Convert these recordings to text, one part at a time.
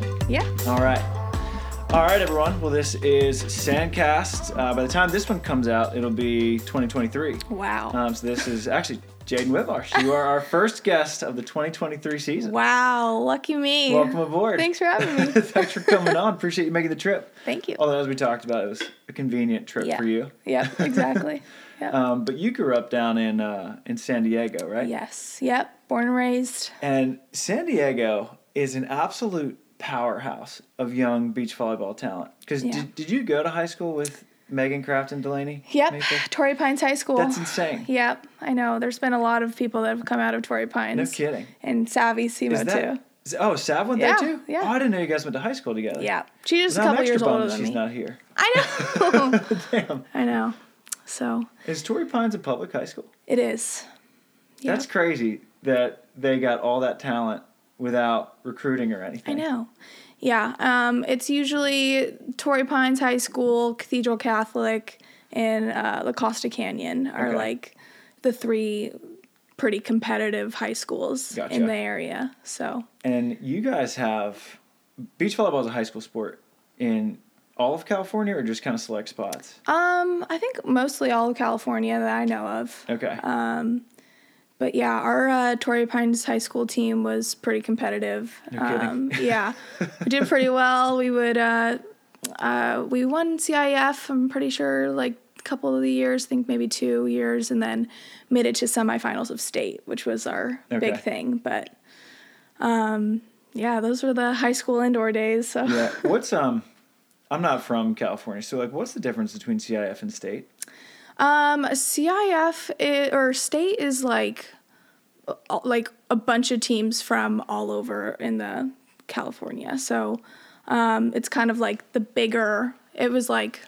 good? Yeah. All right. All right, everyone. Well, this is Sandcast. Uh, by the time this one comes out, it'll be 2023. Wow. Um, so this is actually Jaden Whitmarsh. You are our first guest of the 2023 season. wow. Lucky me. Welcome aboard. Thanks for having me. Thanks for coming on. Appreciate you making the trip. Thank you. Although, as we talked about, it was a convenient trip Yeah. for you. Yeah, Exactly. Yep. Um, but you grew up down in uh, in San Diego, right? yes. Yep. Born and raised. And San Diego is an absolute powerhouse of young beach volleyball talent. Because Yeah. did, did you go to high school with Megan Kraft and Delaney? Yep. Mayfield? Torrey Pines High School. That's insane. Yep. I know. There's been a lot of people that have come out of Torrey Pines. No kidding. And Savvy Simo that, too. is- oh, Sav went Yeah, there too? yeah. Oh, I didn't know you guys went to high school together. Yeah. She's just Now a I'm couple years older than she's me. not here. I know. Damn. I know. So Is Torrey Pines a public high school? it is. Yeah. That's crazy that they got all that talent without recruiting or anything. I know. Yeah. Um, it's usually Torrey Pines High School, Cathedral Catholic, and uh, La Costa Canyon are Okay. like the three pretty competitive high schools Gotcha. in the area. So And you guys have beach volleyball is a high school sport in all of California or just kind of select spots? um, I think mostly all of California that I know of. Okay. But yeah, our uh, Torrey Pines High School team was pretty competitive. Um, yeah, we did pretty well. We would uh, uh, we won CIF. I'm pretty sure like a couple of the years, I think maybe two years, and then made it to semifinals of state, which was our Okay. big thing. But um, yeah, those were the high school indoor days. So yeah. What's um I'm not from California, so like what's the difference between CIF and state? Um, CIF i or state is like uh, like a bunch of teams from all over in the California. So um, it's kind of like the bigger. It was like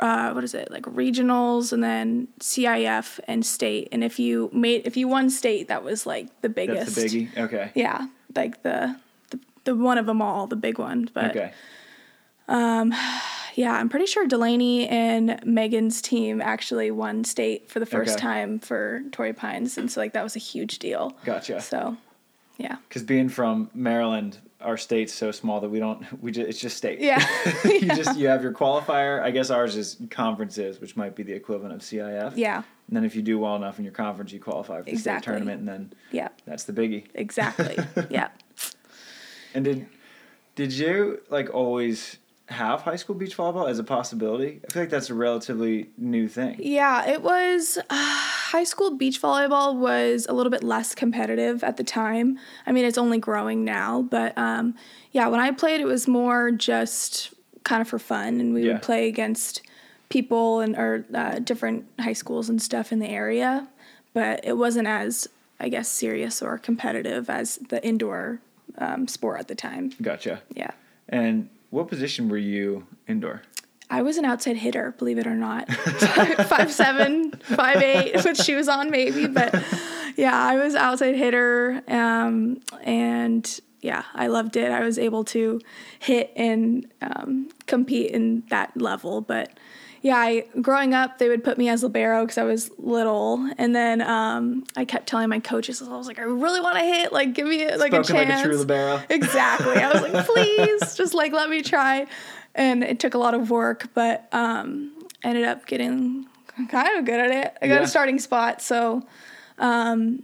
uh, what is it like regionals and then CIF and state. And if you made if you won state, that was like the biggest. That's the biggie. Okay. Yeah, like the, the the one of them all, the big one. But Okay. Yeah, I'm pretty sure Delaney and Megan's team actually won state for the first Okay. time for Torrey Pines, and so like that was a huge deal. Gotcha. So, yeah, Because being from Maryland, our state's so small that we don't we just it's just state. yeah, you just you have your qualifier. I guess ours is conferences, which might be the equivalent of CIF. yeah, And then if you do well enough in your conference, you qualify for the Exactly. state tournament, and then yeah, that's the biggie. exactly, yeah. And did did you like always have high school beach volleyball as a possibility? I feel like that's a relatively new thing. Yeah, it was uh, high school beach volleyball was a little bit less competitive at the time. I mean, it's only growing now, but um, yeah, when I played, it was more just kind of for fun, and we Yeah. would play against people and or uh, different high schools and stuff in the area. But it wasn't as I guess serious or competitive as the indoor um, sport at the time. Gotcha. Yeah. And what position were you indoor? I was an outside hitter, believe it or not. five seven, five eight, with shoes on maybe, but yeah, I was outside hitter, um, and yeah, I loved it. I was able to hit and um, compete in that level, but yeah, I, growing up, they would put me as libero because I was little, and then um, I kept telling my coaches, I was like, I really want to hit, like, give me like Spoken a like chance. a true libero. Exactly. I was like, please, just like let me try. And it took a lot of work, but um, ended up getting kind of good at it. I got Yeah. a starting spot, so um,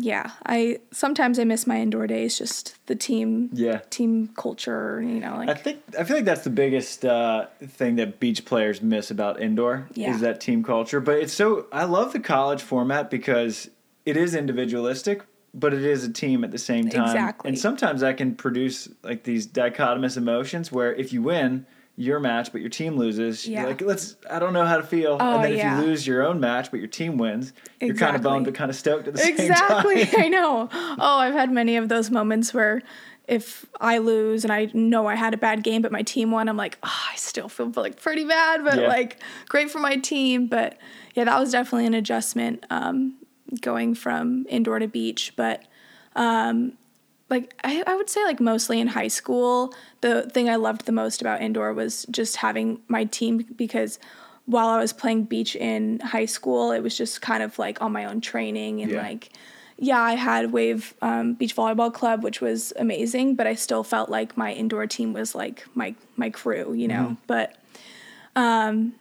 yeah. I sometimes I miss my indoor days, just the team, Yeah. team culture. You know, I think I feel like that's the biggest uh, thing that beach players miss about indoor Yeah. is that team culture. But it's so I love the college format because it is individualistic, but it is a team at the same time. Exactly. And sometimes that can produce like these dichotomous emotions where if you win your match but your team loses, Yeah. you're like let's I don't know how to feel. Oh, and then if yeah. you lose your own match but your team wins, you're kind of Exactly. bummed but kind of stoked at the same time. exactly. I know. Oh, I've had many of those moments where if I lose and I know I had a bad game, but my team won, I'm like, oh, I still feel like pretty bad, but Yeah. like great for my team. But yeah, that was definitely an adjustment um, going from indoor to beach. But um, like I, I would say like mostly in high school, the thing I loved the most about indoor was just having my team because while I was playing beach in high school, it was just kind of like on my own training and Yeah. like yeah, I had Wave um, Beach Volleyball Club, which was amazing, but I still felt like my indoor team was like my my crew, you know. But um,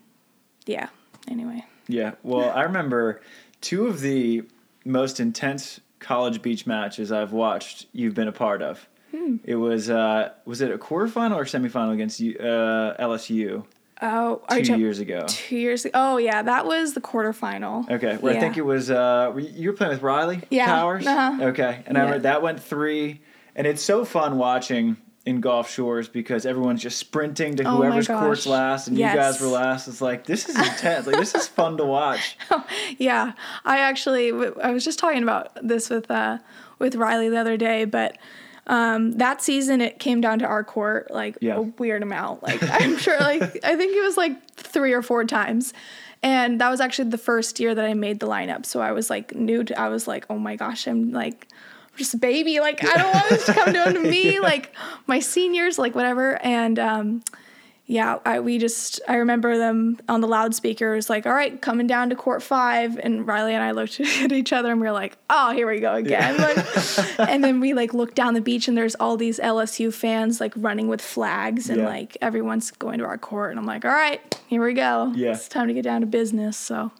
yeah. Anyway, Yeah. Well, I remember two of the most intense college beach matches I've watched. You've been a part of. Hmm. It was uh, was it a quarterfinal or semifinal against uh, LSU oh, two years ago? Two years. Oh yeah, that was the quarterfinal. Okay, where I think it was uh, you were playing with Riley Yeah, Powers. uh-huh. Okay, and I remember that went three, and it's so fun watching in Gulf Shores because everyone's just sprinting to Oh whoever's court's gosh. last, and Yes. you guys were last. It's like this is intense. like this is fun to watch. Yeah, I actually I was just talking about this with uh with Riley the other day, but um that season it came down to our court like Yeah. a weird amount. Like I'm sure like I think it was like 3 or 4 times. And that was actually the first year that I made the lineup. So I was like new to I was like, "Oh my gosh, I'm like just a baby. Like I don't want this to come down to me. Like my seniors, like whatever." And um yeah, I we just I remember them on the loudspeakers like, "All right, coming down to court 5." And Riley and I looked at each other and we were like, "Oh, here we go again." Like, and then we like look down the beach and there's all these LSU fans like running with flags and Yeah. like everyone's going to our court and I'm like, "All right, here we go. Yeah. It's time to get down to business." So,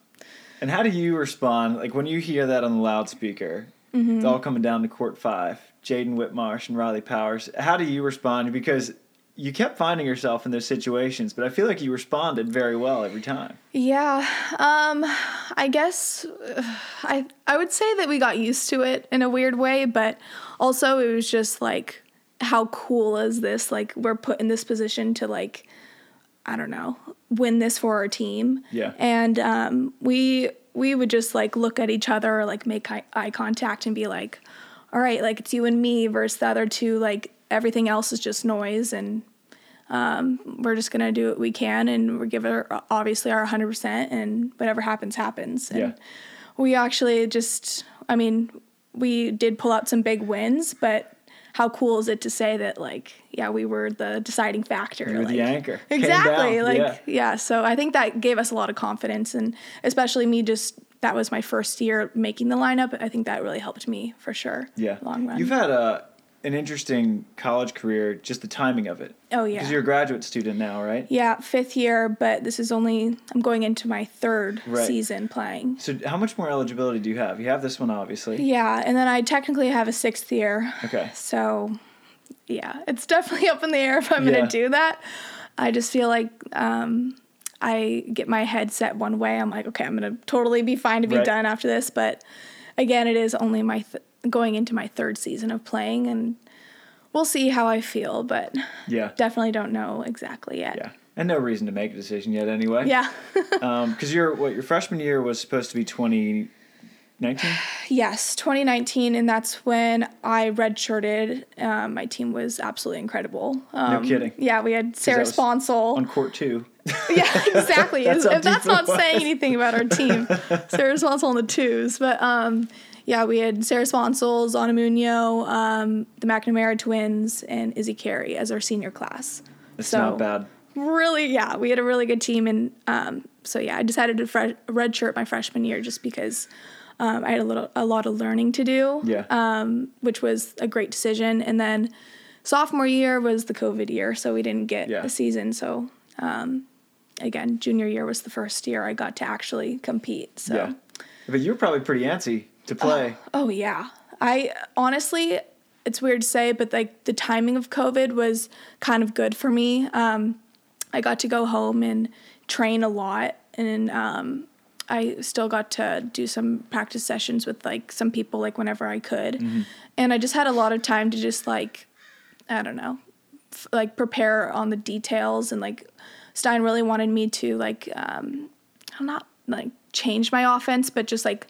And how do you respond? Like when you hear that on the loudspeaker, Mm-hmm. it's all coming down to court five. Jaden Whitmarsh and Riley Powers. How do you respond? Because you kept finding yourself in those situations, but I feel like you responded very well every time. Yeah, um, I guess uh, I I would say that we got used to it in a weird way, but also it was just like, how cool is this? Like we're put in this position to like, I don't know, win this for our team. Yeah. and um, we we would just like look at each other, or like make eye, contact, and be like, all right, like it's you and me versus the other two. Like everything else is just noise and um, we're just gonna do what we can and we're give it our, obviously our 100% and whatever happens happens and Yeah. we actually just i mean we did pull out some big wins but how cool is it to say that like yeah we were the deciding factor You were like, the anchor. Exactly like yeah. yeah. so i think that gave us a lot of confidence and especially me just that was my first year making the lineup i think that really helped me for sure Yeah. long run You've had a an interesting college career, just the timing of it. oh yeah Because you're a graduate student now, right? Yeah, fifth year, but this is only I'm going into my third Right. season playing. So how much more eligibility do you have? You have this one, obviously. Yeah, and then I technically have a sixth year. Okay. So, yeah, it's definitely up in the air if I'm Yeah. going to do that. I just feel like um, I get my head set one way. I'm like, okay, I'm going to totally be fine to be Right. done after this. But again, it is only my th- going into my third season of playing, and we'll see how I feel. But Yeah. definitely don't know exactly yet. Yeah. And no reason to make a decision yet, anyway. Yeah. Because your what your freshman year was supposed to be 2019. Yes, 2019, and that's when I redshirted. Um, my team was absolutely incredible. Um, kidding. Yeah, we had Sarah Sponsel. on court two. yeah, exactly. That's if that's not saying anything about our team, Sarah Sponsel on the twos. But um, yeah, we had Sarah Sponsel, Zana Munoz, um, the McNamara twins, and Izzy Carey as our senior class. It's So- not bad. Really, yeah, we had a really good team, and um, so yeah, I decided to fre- redshirt my freshman year just because um, I had a little, a lot of learning to do. Yeah. Um, which was a great decision, and then sophomore year was the COVID year, so we didn't get Yeah. a season. So um, again, junior year was the first year I got to actually compete. So. Yeah. But you were probably pretty antsy to play. Oh yeah. I honestly, it's weird to say, but like the timing of COVID was kind of good for me. Um, I got to go home and train a lot, and um, I still got to do some practice sessions with like some people, like whenever I could, and I just had a lot of time to just like, I don't know, f- like prepare on the details, and like Stein really wanted me to like, um, I'm not like change my offense, but just like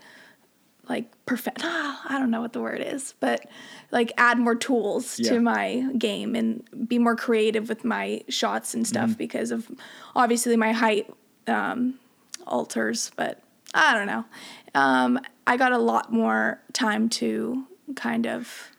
like perfect I don't know what the word is, but like add more tools Yeah. to my game and be more creative with my shots and stuff Mm-hmm. because of obviously my height um, alters, but I don't know. Um, I got a lot more time to kind of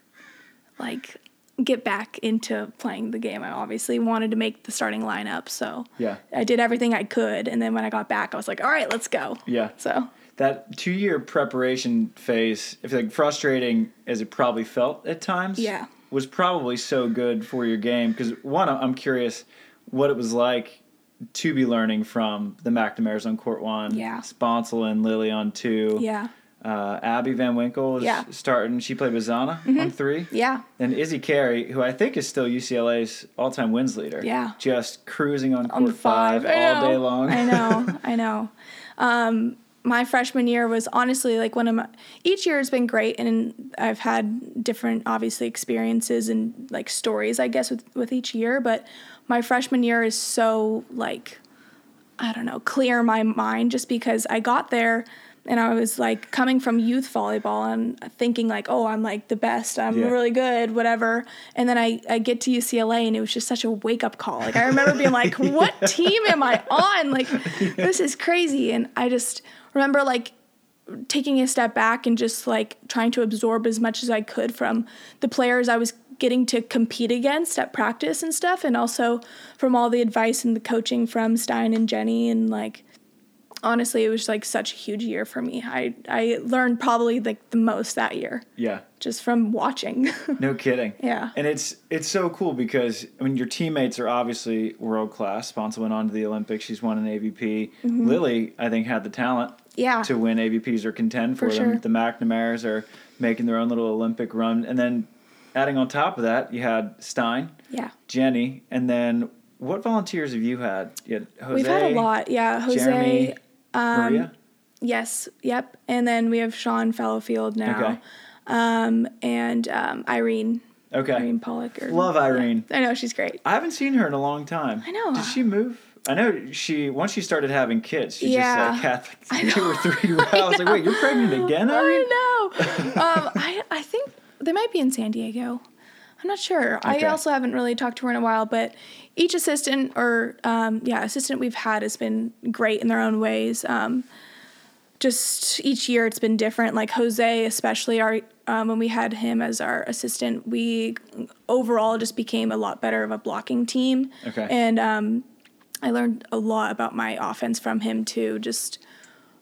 like get back into playing the game. I obviously wanted to make the starting lineup, so Yeah. I did everything I could, and then when I got back, I was like, "All right, let's go." Yeah. So that two year preparation phase, if like frustrating as it probably felt at times, Yeah. was probably so good for your game. Because one, I'm curious what it was like to be learning from the McNamara's on court one, Yeah. Sponsel and Lily on two, Yeah. uh, Abby Van Winkle is Yeah. Mm-hmm. starting. She played with Zana on three. Yeah. And Izzy Carey, who I think is still UCLA's all-time wins leader, Yeah. just cruising on court On five, I all know. day long. I know. I know. Um, my freshman year was honestly like one of my each year has been great and I've had different obviously experiences and like stories I guess with with each year but my freshman year is so like I don't know, clear my mind just because I got there and I was like coming from youth volleyball and thinking like, oh, I'm like the best, I'm Yeah. really good, whatever. And then I, I get to UCLA and it was just such a wake up call. Like I remember being like, what team am I on? Like this is crazy. And I just remember like taking a step back and just like trying to absorb as much as I could from the players I was getting to compete against at practice and stuff and also from all the advice and the coaching from Stein and Jenny and like honestly it was like such a huge year for me. I I learned probably like the most that year yeah, just from watching. no kidding. Yeah. And it's it's so cool because I mean your teammates are obviously world class. Sponsel went on to the Olympics. She's won an AVP. Lily, I think, had the talent Mm-hmm. yeah. to win AVPs or contend for, For them. sure. The McNamara's are making their own little Olympic run, and then adding on top of that, you had Stein, yeah. Jenny, and then what volunteers have you had? You had Jose, We've had a lot. Yeah, Jose Jeremy, um, Maria. Yes, yep. And then we have Sean Fallowfield now. Okay. Um, and um, Irene. Okay, Irene Pollock. Or, love Irene. I know she's great. I haven't seen her in a long time. I know. Did she move? I know she once she started having kids. She Yeah. just had two or three. I was like, wait, you're pregnant again, Irene? I know. um, I I think they might be in San Diego. I'm not sure. Okay. I also haven't really talked to her in a while, but each assistant or um, yeah, assistant we've had has been great in their own ways. Um, just each year it's been different. Like Jose, especially our um, when we had him as our assistant, we overall just became a lot better of a blocking team. Okay. And um, I learned a lot about my offense from him too. Just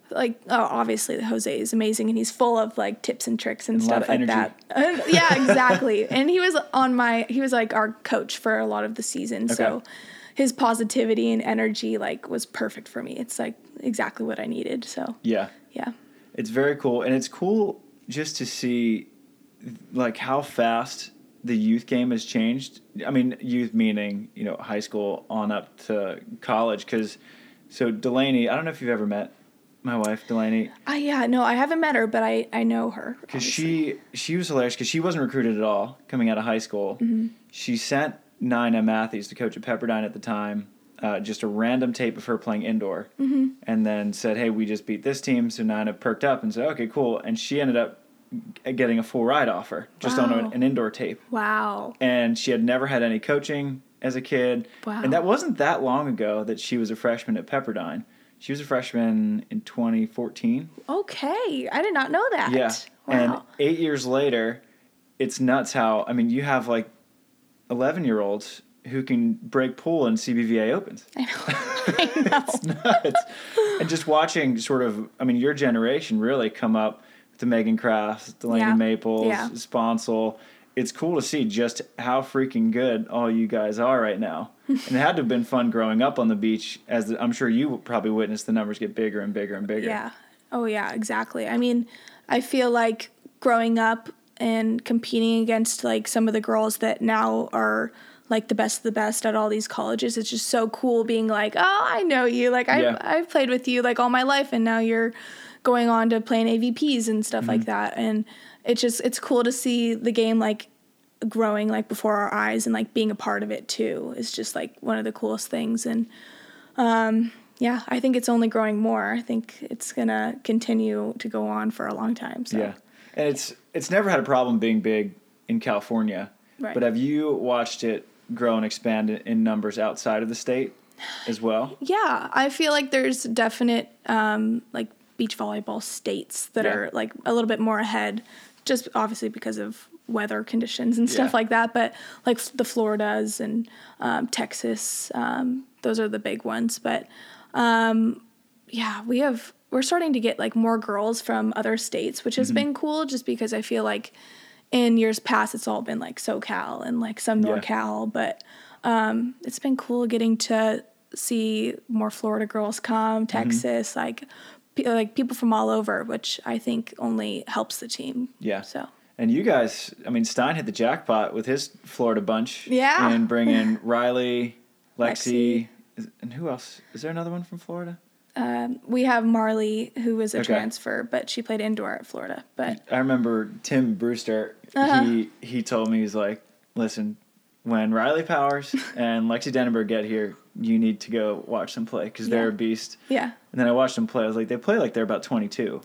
like oh, obviously Jose is amazing and he's full of like tips and tricks and, a lot stuff like that. Yeah, exactly. and he was on my he was like our coach for a lot of the season. Okay. So his positivity and energy like was perfect for me. It's like exactly what I needed. So Yeah. yeah. It's very cool, and it's cool just to see like how fast the youth game has changed. I mean, youth meaning you know high school on up to college. Because so Delaney, I don't know if you've ever met my wife Delaney, I yeah, no, I haven't met her, but I I know her. because she she was hilarious because she wasn't recruited at all coming out of high school. Mm-hmm. She sent Nina Matthies, the coach at Pepperdine at the time, uh, just a random tape of her playing indoor, Mm-hmm. and then said, "Hey, we just beat this team." So Nina perked up and said, "Okay, cool." And she ended up getting a full ride offer just on Wow. a, an indoor tape, Wow. and she had never had any coaching as a kid. Wow. And that wasn't that long ago that she was a freshman at Pepperdine. She was a freshman in 2014. Okay, I did not know that. Yeah. And eight years later, it's nuts how, I mean, you have like 11 year olds who can break pool in CBVA Opens. I know. I know. nuts. and just watching sort of, I mean, your generation really come up with the Megan Krafts, Delaney Yeah. Maples, Yeah. Sponsel. It's cool to see just how freaking good all you guys are right now. and it had to have been fun growing up on the beach, as the, I'm sure you probably witnessed the numbers get bigger and bigger and bigger. Yeah. Oh yeah, exactly. I mean, I feel like growing up and competing against like some of the girls that now are like the best of the best at all these colleges, it's just so cool being like, oh, I know you. Like I've Yeah. I've played with you like all my life, and now you're going on to playing AVPs and stuff like that. And it's just it's cool to see the game like growing like before our eyes and like being a part of it too is just like one of the coolest things and um yeah i think it's only growing more i think it's gonna continue to go on for a long time so Yeah, and it's it's never had a problem being big in California. Right. But have you watched it grow and expand in- numbers outside of the state as well? yeah i feel like there's definite um like beach volleyball states that Yeah. are like a little bit more ahead just obviously because of weather conditions and stuff Yeah. like that but like the floridas and um, texas um, those are the big ones but um, yeah we have we're starting to get like more girls from other states, which Mm-hmm. has been cool just because I feel like in years past it's all been like SoCal and like some Yeah. NorCal, but um, it's been cool getting to see more Florida girls come, Mm-hmm. Texas, like pe- like people from all over, which I think only helps the team. Yeah. So And you guys, I mean, Stein hit the jackpot with his Florida bunch. Yeah. And bringing Riley, Lexi, Lexi. is- and who else? Is there another one from Florida? Um, we have Marley, who was a Okay. transfer, but she played indoor at Florida. But I remember Tim Brewster. Uh-huh. He he told me he's like, listen, when Riley Powers and Lexi Denenberg get here, you need to go watch them play because they're Yeah. a beast. yeah, And then I watched them play. I was like, they play like they're about 22,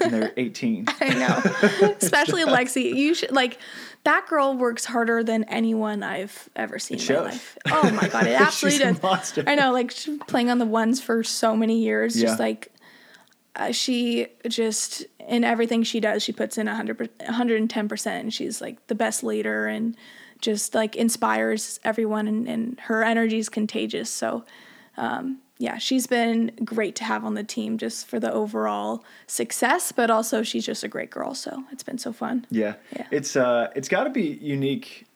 and they're 18. I know. Especially Lexi. You should like that girl works harder than anyone I've ever seen in my life. Oh my god, it absolutely She's a does. monster. I know, like she's playing on the ones for so many years. Yeah. Just like uh, she just in everything she does, she puts in 100 110 percent, and she's like the best leader and just like inspires everyone, and, and her energy is contagious. So. Um, yeah, she's been great to have on the team just for the overall success, but also she's just a great girl. So it's been so fun. Yeah. Yeah. It's uh it's got to be unique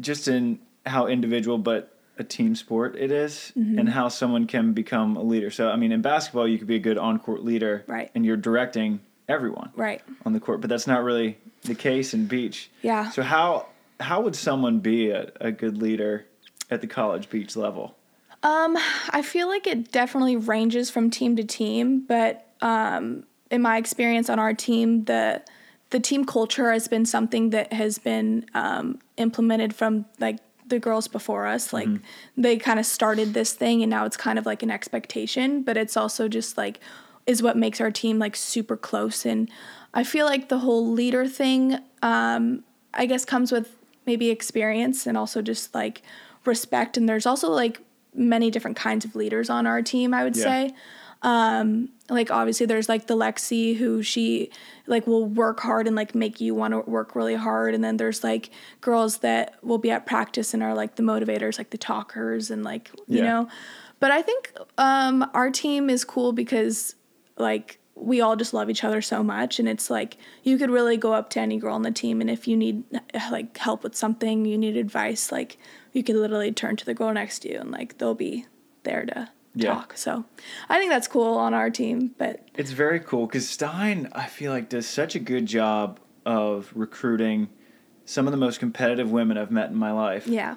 just in how individual but a team sport it is Mm-hmm. and how someone can become a leader. So I mean in basketball you could be a good on-court leader Right. and you're directing everyone Right. on the court, but that's not really the case in beach. Yeah. So how how would someone be a, a good leader at the college beach level? Um, I feel like it definitely ranges from team to team, but um, in my experience on our team, the the team culture has been something that has been um, implemented from like the girls before us. Like they kind of started this thing, and now it's kind of like an expectation. But it's also just like is what makes our team like super close. And I feel like the whole leader thing, um, I guess, comes with maybe experience and also just like respect. And there's also like many different kinds of leaders on our team, I would Yeah. say. Um, like obviously there's like the Lexi who she like will work hard and like make you want to work really hard. And then there's like girls that will be at practice and are like the motivators, like the talkers and like, you Yeah. know. But I think um our team is cool because like we all just love each other so much and it's like you could really go up to any girl on the team and if you need like help with something you need advice like you could literally turn to the girl next to you and like they'll be there to Yeah. talk. So i think that's cool on our team but It's very cool because Stein, I feel like, does such a good job of recruiting some of the most competitive women I've met in my life, yeah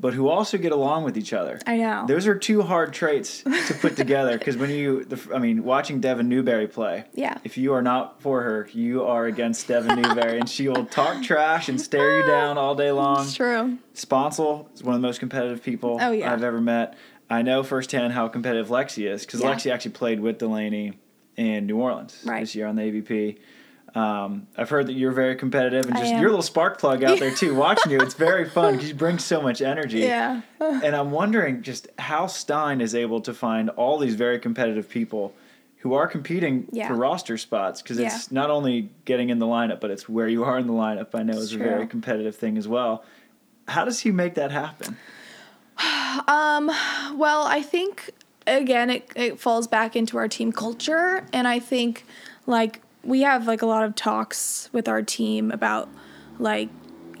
but who also get along with each other. i know Those are two hard traits to put together because when you, the, I mean, watching Devin Newberry play, Yeah. if you are not for her, you are against Devin Newberry, and she will talk trash and stare you down all day long. it's true Sponsel is one of the most competitive people Oh, yeah. I've ever met. I know firsthand how competitive Lexi is because Yeah. Lexi actually played with Delaney in New Orleans Right. this year on the AVP. Um, I've heard that you're very competitive and just a little spark plug out there too. Watching you, it's very fun because you bring so much energy. yeah And I'm wondering just how Stein is able to find all these very competitive people who are competing Yeah. for roster spots because it's Yeah. not only getting in the lineup, but it's where you are in the lineup. I know is a very competitive thing as well. How does he make that happen? Um, Well, I think again it, it falls back into our team culture and I think like we have like a lot of talks with our team about like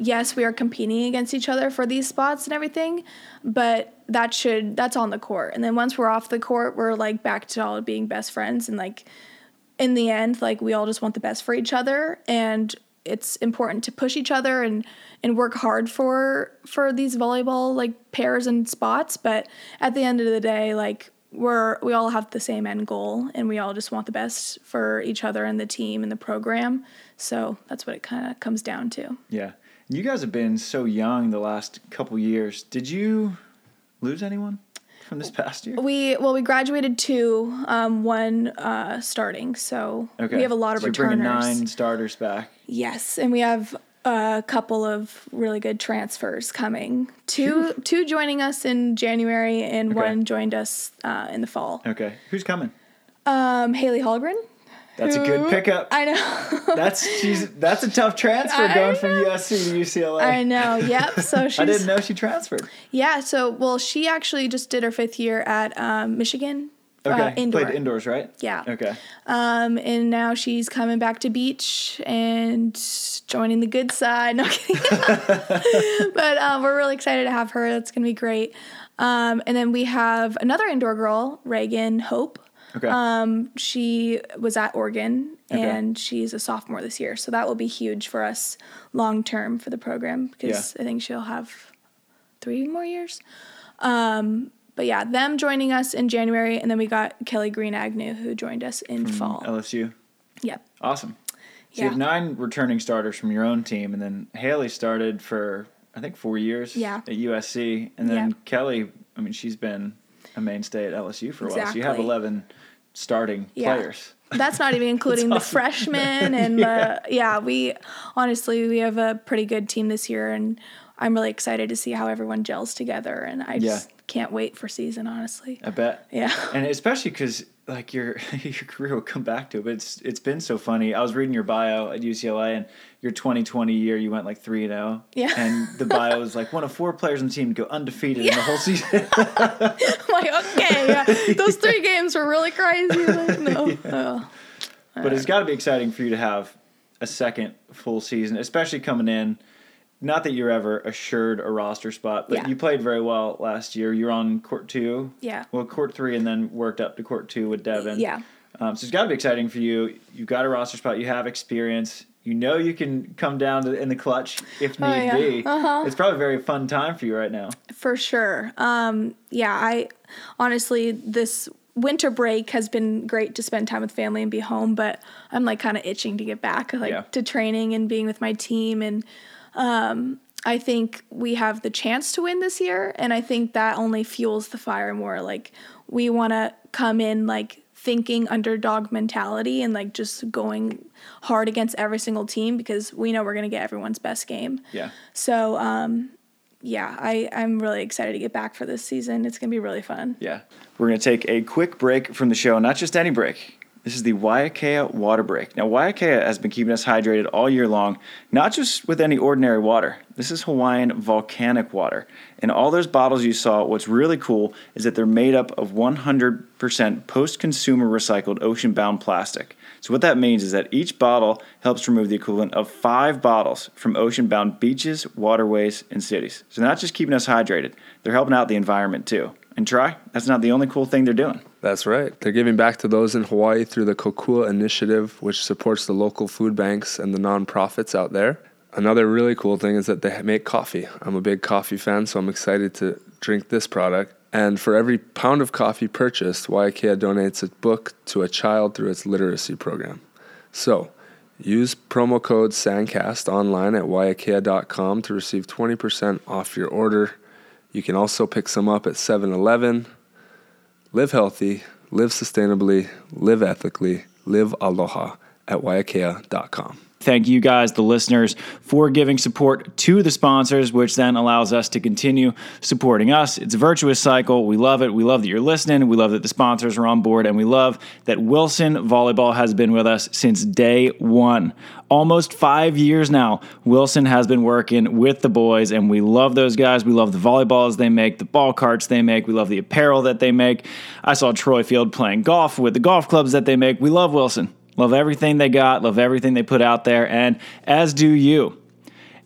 yes, we are competing against each other for these spots and everything, but that should that's on the court. And then once we're off the court, we're like back to all being best friends and like in the end, like we all just want the best for each other and it's important to push each other and and work hard for for these volleyball like pairs and spots, but at the end of the day, like we're we all have the same end goal and we all just want the best for each other and the team and the program. So that's what it kind of comes down to. Yeah. You guys have been so young the last couple years. Did you lose anyone from this past year? We well, we graduated two, um, one uh, starting. So Okay. we have a lot of so you're bringing nine starters back. Yes, and we have a couple of really good transfers coming. Two two joining us in January, and Okay. one joined us uh, in the fall. Okay. Who's coming? Um, Haley Hallgren. That's a good pickup. I know. That's she's that's a tough transfer I going from. USC to UCLA. I know. Yep. So she. I didn't know she transferred. yeah. So well, she actually just did her fifth year at um, Michigan. Okay. uh, indoor. Played indoors, right? Yeah. Okay. Um, and now she's coming back to beach and joining the good side. No kidding. but um, we're really excited to have her. That's gonna be great. Um, and then we have another indoor girl, Reagan Hope. Okay. Um, she was at Oregon Okay. and she's a sophomore this year, so that will be huge for us long term for the program because I think she'll have three more years. Um, but yeah, them joining us in January, and then we got Kelly Green Agnew who joined us in fall. LSU. Yep. Awesome. So you have nine returning starters from your own team, and then Haley started for I think four years Yeah. at USC, and then Yeah. Kelly. I mean, she's been a mainstay at LSU for a while. So you have eleven starting Yeah. players. That's not even including the awesome. freshmen and the yeah. We honestly we have a pretty good team this year, and I'm really excited to see how everyone gels together. And I just Yeah. can't wait for season. Honestly, I bet. yeah. and especially because like your your career will come back to it. But it's it's been so funny. I was reading your bio at UCLA, and your 2020 year, you went like three and zero. Yeah. And the bio was like one of four players on the team to go undefeated in the whole season. I'm like okay, yeah. Those three games were really crazy. Like, no, oh. but it's got to be exciting for you to have a second full season, especially coming in. Not that you're ever assured a roster spot, but Yeah. you played very well last year. You're on court two. Yeah. Well, court three, and then worked up to court two with Devin. yeah. Um, so it's got to be exciting for you. You've got a roster spot. You have experience. You know you can come down to, in the clutch if need Oh, yeah. be. Uh-huh. It's probably a very fun time for you right now. For sure. Um, yeah, I honestly this winter break has been great to spend time with family and be home, but I'm like kind of itching to get back like Yeah. to training and being with my team and um I think we have the chance to win this year and I think that only fuels the fire more like we want to come in like thinking underdog mentality and like just going hard against every single team because we know we're going to get everyone's best game. Yeah. So, um, yeah, I, I'm really excited to get back for this season. It's going to be really fun. Yeah. We're going to take a quick break from the show, not just any break. This is the Waiakea water break. Now, Waiakea has been keeping us hydrated all year long, not just with any ordinary water. This is Hawaiian volcanic water. And all those bottles you saw, what's really cool is that they're made up of 100% post consumer recycled ocean bound plastic. So, what that means is that each bottle helps remove the equivalent of five bottles from ocean bound beaches, waterways, and cities. So, they're not just keeping us hydrated, they're helping out the environment too. And Tri, that's not the only cool thing they're doing. That's right. They're giving back to those in Hawaii through the Kokua Initiative, which supports the local food banks and the nonprofits out there. Another really cool thing is that they make coffee. I'm a big coffee fan, so I'm excited to drink this product. And for every pound of coffee purchased, Waiakea donates a book to a child through its literacy program. So, use promo code SANDCAST online at waiakea.com to receive 20% off your order. You can also pick some up at 7 Eleven. Live healthy, live sustainably, live ethically, live aloha at waiakea.com. Thank you guys, the listeners, for giving support to the sponsors, which then allows us to continue supporting us. It's a virtuous cycle. We love it. We love that you're listening. We love that the sponsors are on board. And we love that Wilson Volleyball has been with us since day one. Almost five years now, Wilson has been working with the boys, and we love those guys. We love the volleyballs they make, the ball carts they make. We love the apparel that they make. I saw Troy Field playing golf with the golf clubs that they make. We love Wilson. Love everything they got, love everything they put out there, and as do you.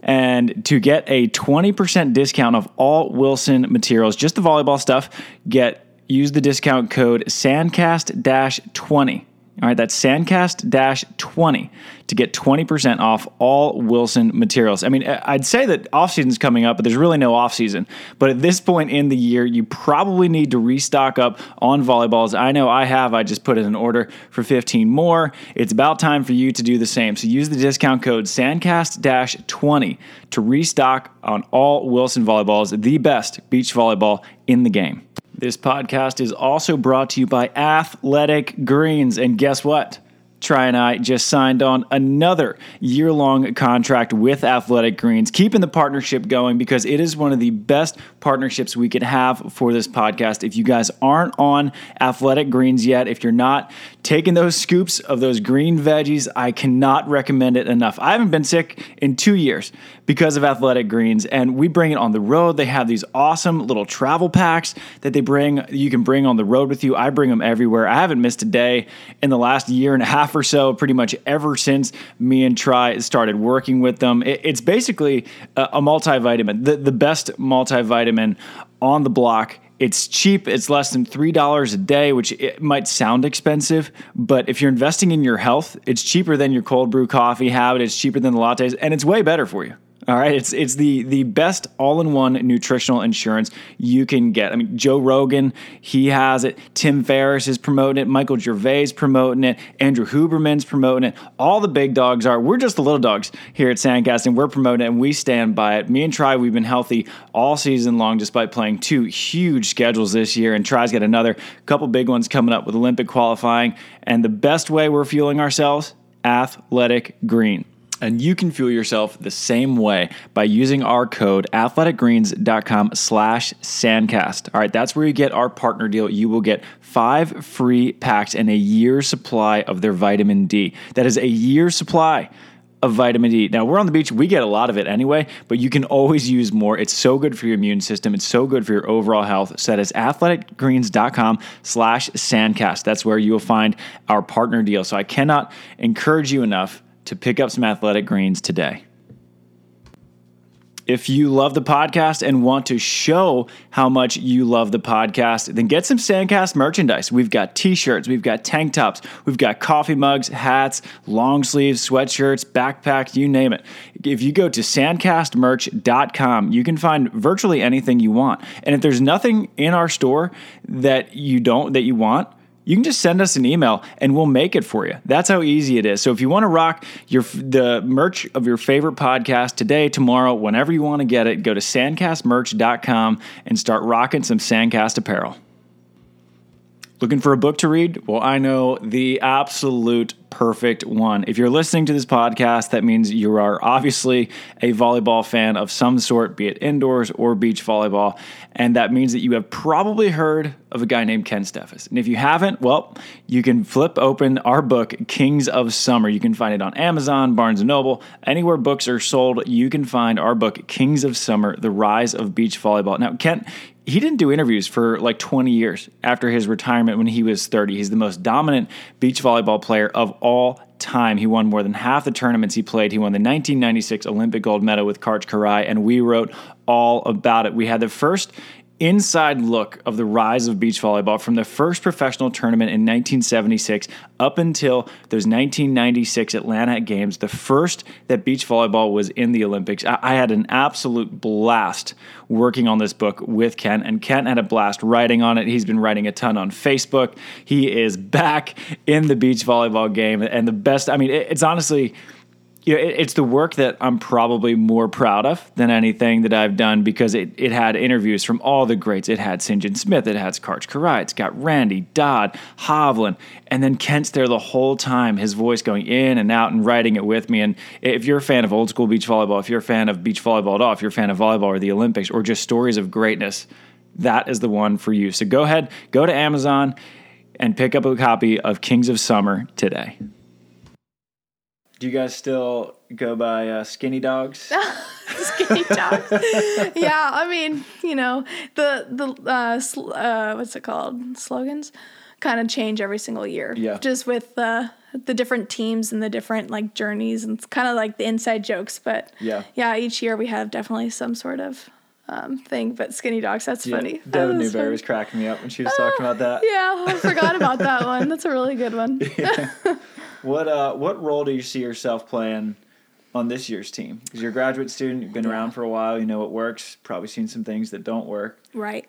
And to get a 20% discount of all Wilson materials, just the volleyball stuff, get use the discount code SANDCAST-20. All right, that's Sandcast 20 to get 20% off all Wilson materials. I mean, I'd say that off season's coming up, but there's really no off season. But at this point in the year, you probably need to restock up on volleyballs. I know I have. I just put in an order for 15 more. It's about time for you to do the same. So use the discount code Sandcast 20 to restock on all Wilson volleyballs, the best beach volleyball in the game. This podcast is also brought to you by Athletic Greens. And guess what? Tri and I just signed on another year long contract with Athletic Greens, keeping the partnership going because it is one of the best partnerships we could have for this podcast. If you guys aren't on Athletic Greens yet, if you're not taking those scoops of those green veggies, I cannot recommend it enough. I haven't been sick in two years because of Athletic Greens. And we bring it on the road. They have these awesome little travel packs that they bring, you can bring on the road with you. I bring them everywhere. I haven't missed a day in the last year and a half or so, pretty much ever since me and Tri started working with them. it's basically a, a multivitamin, the, the best multivitamin on the block it's cheap. It's less than $3 a day, which it might sound expensive, but if you're investing in your health, it's cheaper than your cold brew coffee habit. It's cheaper than the lattes, and it's way better for you. All right, it's it's the the best all-in-one nutritional insurance you can get. I mean, Joe Rogan, he has it. Tim Ferriss is promoting it. Michael Gervais promoting it. Andrew Huberman's promoting it. All the big dogs are. We're just the little dogs here at Sandcast, and we're promoting it, and we stand by it. Me and Tri, we've been healthy all season long, despite playing two huge schedules this year. And Tri's got another couple big ones coming up with Olympic qualifying. And the best way we're fueling ourselves, athletic green. And you can fuel yourself the same way by using our code athleticgreens.com slash sandcast. All right, that's where you get our partner deal. You will get five free packs and a year's supply of their vitamin D. That is a year's supply of vitamin D. Now, we're on the beach, we get a lot of it anyway, but you can always use more. It's so good for your immune system. It's so good for your overall health. So that is athleticgreens.com slash sandcast. That's where you will find our partner deal. So I cannot encourage you enough to pick up some athletic greens today. If you love the podcast and want to show how much you love the podcast, then get some Sandcast merchandise. We've got t shirts, we've got tank tops, we've got coffee mugs, hats, long sleeves, sweatshirts, backpacks, you name it. If you go to sandcastmerch.com, you can find virtually anything you want. And if there's nothing in our store that you don't, that you want, you can just send us an email and we'll make it for you. That's how easy it is. So if you want to rock your the merch of your favorite podcast today, tomorrow, whenever you want to get it, go to sandcastmerch.com and start rocking some Sandcast apparel. Looking for a book to read? Well, I know the absolute perfect one. If you're listening to this podcast, that means you are obviously a volleyball fan of some sort, be it indoors or beach volleyball. And that means that you have probably heard of a guy named Kent Steffes. And if you haven't, well, you can flip open our book, Kings of Summer. You can find it on Amazon, Barnes & Noble, anywhere books are sold, you can find our book, Kings of Summer, The Rise of Beach Volleyball. Now, Ken, he didn't do interviews for like 20 years after his retirement when he was 30. He's the most dominant beach volleyball player of all time. He won more than half the tournaments he played. He won the 1996 Olympic gold medal with Karch Kiraly, and we wrote all about it. We had the first inside look of the rise of beach volleyball from the first professional tournament in 1976 up until those 1996 Atlanta Games, the first that beach volleyball was in the Olympics. I, had an absolute blast working on this book with Ken, and Ken had a blast writing on it. He's been writing a ton on Facebook. He is back in the beach volleyball game, and the best, I mean, it's honestly you know, it, it's the work that I'm probably more proud of than anything that I've done because it, it had interviews from all the greats. It had Sinjin Smith, it had Karch Kiraly, it's got Randy, Dodd, Hovland, and then Kent's there the whole time, his voice going in and out and writing it with me. And if you're a fan of old school beach volleyball, if you're a fan of beach volleyball at all, if you're a fan of volleyball or the Olympics or just stories of greatness, that is the one for you. So go ahead, go to Amazon and pick up a copy of Kings of Summer today. Do you guys still go by uh, skinny dogs? skinny dogs. yeah, I mean, you know, the the uh, sl- uh, what's it called? Slogans kind of change every single year. Yeah. Just with the the different teams and the different like journeys and it's kind of like the inside jokes, but yeah, yeah. Each year we have definitely some sort of um, thing, but skinny dogs. That's yeah. funny. Devin Newberry was cracking me up when she was talking about that. Yeah, I forgot about that one. That's a really good one. Yeah. What uh, what role do you see yourself playing on this year's team? Because you're a graduate student, you've been yeah. around for a while, you know what works. Probably seen some things that don't work. Right.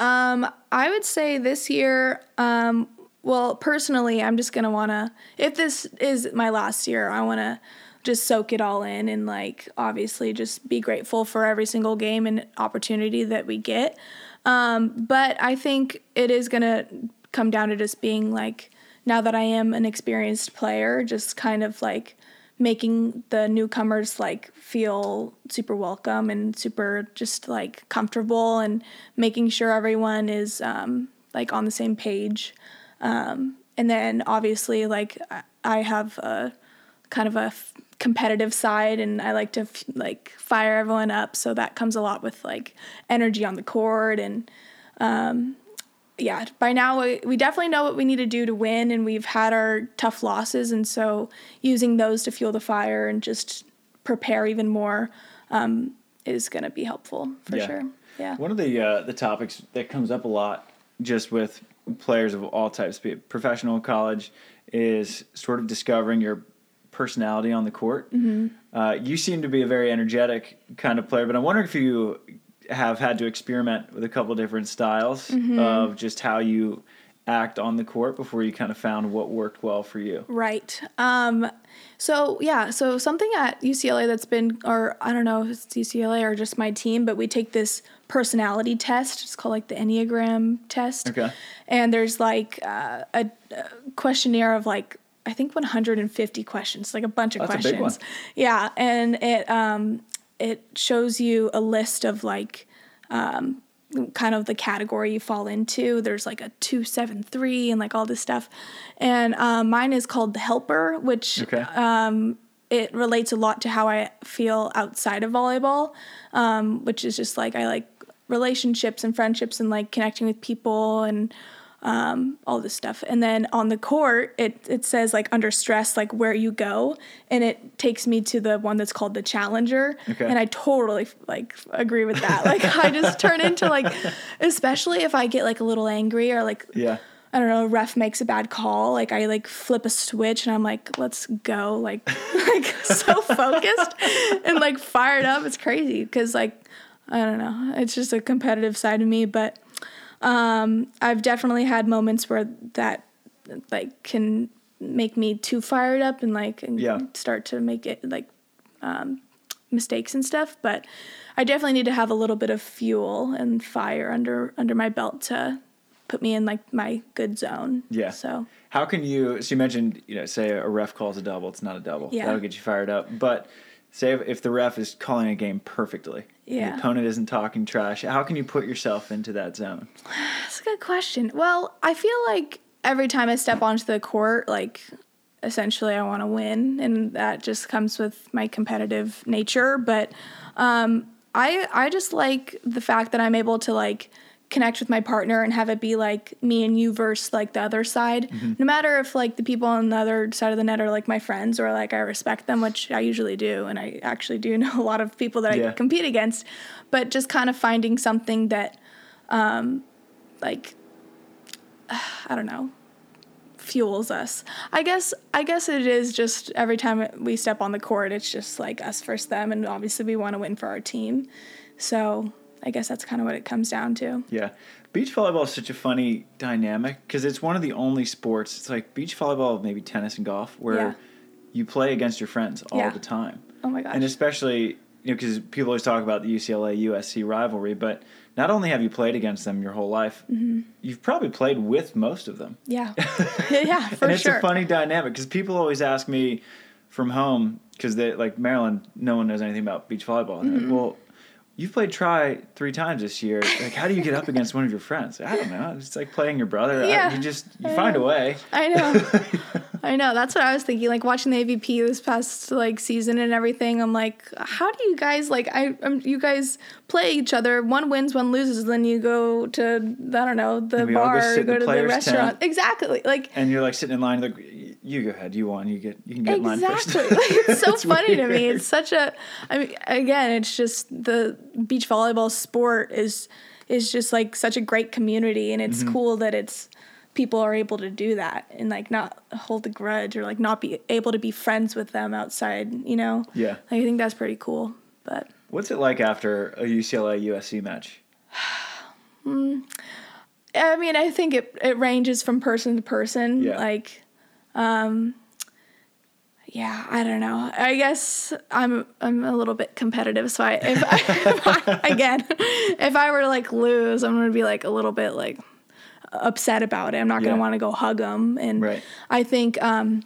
Um, I would say this year. Um, well, personally, I'm just gonna wanna. If this is my last year, I wanna just soak it all in and like obviously just be grateful for every single game and opportunity that we get. Um, but I think it is gonna come down to just being like now that I am an experienced player, just kind of like making the newcomers like feel super welcome and super just like comfortable and making sure everyone is um, like on the same page. Um, and then obviously like I have a kind of a competitive side and I like to f- like fire everyone up so that comes a lot with like energy on the court and um yeah by now we, we definitely know what we need to do to win and we've had our tough losses and so using those to fuel the fire and just prepare even more um, is going to be helpful for Yeah. sure yeah One of the uh, the topics that comes up a lot, just with players of all types, be it professional, college, is sort of discovering your personality on the court. Mm-hmm. Uh, you seem to be a very energetic kind of player, but I'm wondering if you have had to experiment with a couple different styles Mm-hmm. of just how you act on the court before you kind of found what worked well for you. Right. Um, so yeah, so something at UCLA that's been, or I don't know if it's UCLA or just my team, but we take this personality test. It's called like the Enneagram test. Okay. And there's like uh, a, a questionnaire of like I think 150 questions, like a bunch of That's a questions. big one. Yeah, and it um it shows you a list of like um kind of the category you fall into. There's like a 273 and like all this stuff. And um, mine is called the helper, which Okay. um, it relates a lot to how I feel outside of volleyball, um, which is just like I like relationships and friendships and like connecting with people and um, all this stuff. And then on the court, it it says like under stress, like where you go, and it takes me to the one that's called the challenger. Okay. And I totally like agree with that. Like I just turn into like, especially if I get like a little angry or like Yeah. I don't know, ref makes a bad call, like I like flip a switch and I'm like, let's go, like like so focused and like fired up. It's crazy because like I don't know, it's just a competitive side of me, but um, I've definitely had moments where that like can make me too fired up and like and Yeah. start to make it like um, mistakes and stuff. But I definitely need to have a little bit of fuel and fire under under my belt to put me in like my good zone. Yeah. So How can you? So you mentioned, you know, say a ref calls a double, it's not a double. Yeah. That'll get you fired up. But say if, if the ref is calling a game perfectly, Yeah. the opponent isn't talking trash. How can you put yourself into that zone? That's a good question. Well, I feel like every time I step onto the court, like essentially I want to win, and that just comes with my competitive nature. But um, I I just like the fact that I'm able to like connect with my partner and have it be like me and you versus like the other side. No matter if like the people on the other side of the net are like my friends or like I respect them, which I usually do, and I actually do know a lot of people that Yeah. I compete against. But just kind of finding something that um, like I don't know fuels us. I guess I guess it is just every time we step on the court it's just like us versus them and obviously we want to win for our team. So, I guess that's kind of what it comes down to. Yeah. Beach volleyball is such a funny dynamic because it's one of the only sports. It's like beach volleyball, maybe tennis and golf, where Yeah. you play against your friends all Yeah. the time. Oh my gosh. And especially, you know, because people always talk about the UCLA USC rivalry, but not only have you played against them your whole life, Mm-hmm. you've probably played with most of them. yeah. yeah, for and it's sure. a funny dynamic because people always ask me from home because they like Maryland, no one knows anything about beach volleyball. Mm-hmm. like, well, you've played Tri three times this year. Like, how do you get up against one of your friends? I don't know. It's like playing your brother. I- Yeah, you just you I find a way. I know. I know. That's what I was thinking. Like watching the AVP this past like season and everything. I'm like, how do you guys like? I um, you guys play each other. One wins, one loses. Then you go to I don't know the And we all go bar, in go to the restaurant. tent. Exactly. Like And you're like sitting in line. Like, you go ahead. You won. You get. You can get in line first. exactly. like, it's so It's funny to me. It's such a. I mean, again, it's just the beach volleyball sport is is just like such a great community, and Mm-hmm. it's cool that it's people are able to do that and like not hold a grudge or like not be able to be friends with them outside. You know. Yeah. Like, I think that's pretty cool. But What's it like after a UCLA USC match? I mean, I think it it ranges from person to person. Yeah. Like, um, yeah, I don't know. I guess I'm I'm a little bit competitive, so I if, I, if I again, if I were to like lose, I'm gonna be like a little bit like upset about it. I'm not gonna want to go hug them, and Right. I think um,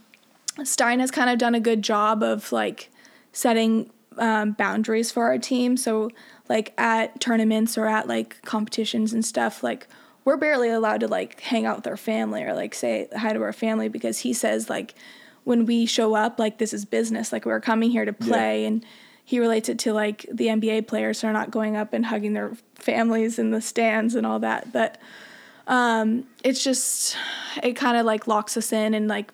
Stein has kind of done a good job of like setting um, boundaries for our team. So like at tournaments or at like competitions and stuff, like we're barely allowed to like hang out with our family or like say hi to our family because he says like when we show up, like this is business. Like we're coming here to play, and he relates it to like the NBA players who are not going up and hugging their families in the stands and all that. But um, it's just it kind of like locks us in and like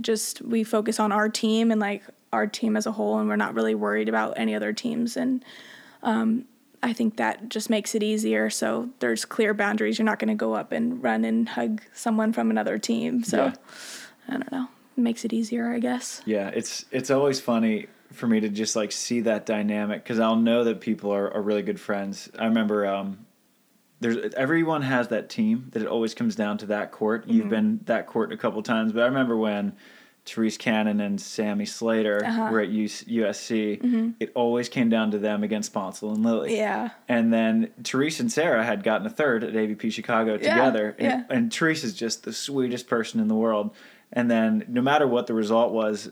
just we focus on our team and like our team as a whole, and we're not really worried about any other teams and. Um, I think that just makes it easier. So there's clear boundaries. You're not going to go up and run and hug someone from another team. So Yeah. I don't know. It makes it easier, I guess. Yeah, it's it's always funny for me to just like see that dynamic because I'll know that people are, are really good friends. I remember um, there's everyone has that team that it always comes down to that court. Mm-hmm. You've been that court a couple times, but I remember when Terese Cannon and Sammy Slater Uh-huh. were at US, USC. It always came down to them against Sponsel and Lily. Yeah. And then Terese and Sarah had gotten a third at AVP Chicago Yeah, together. And, yeah. and Terese is just the sweetest person in the world. And then no matter what the result was,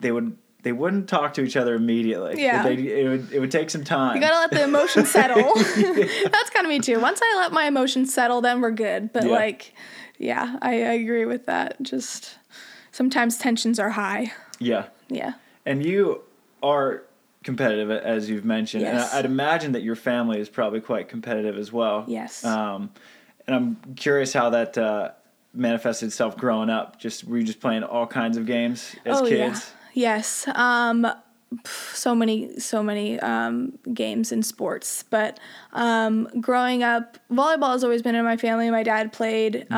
they would they wouldn't talk to each other immediately. Yeah. They, it, would, it would take some time. You gotta let the emotion settle. That's kind of me too. Once I let my emotions settle, then we're good. But Yeah. like, yeah, I, I agree with that. Just sometimes tensions are high. yeah. Yeah. And you are competitive, as you've mentioned. Yes. And I'd imagine that your family is probably quite competitive as well. Yes. Um, and I'm curious how that uh, manifested itself growing up. Just were you just playing all kinds of games as oh kids? yeah. Yes. Um, so many, so many um, games and sports. But um, growing up, volleyball has always been in my family. My dad played, Mm-hmm.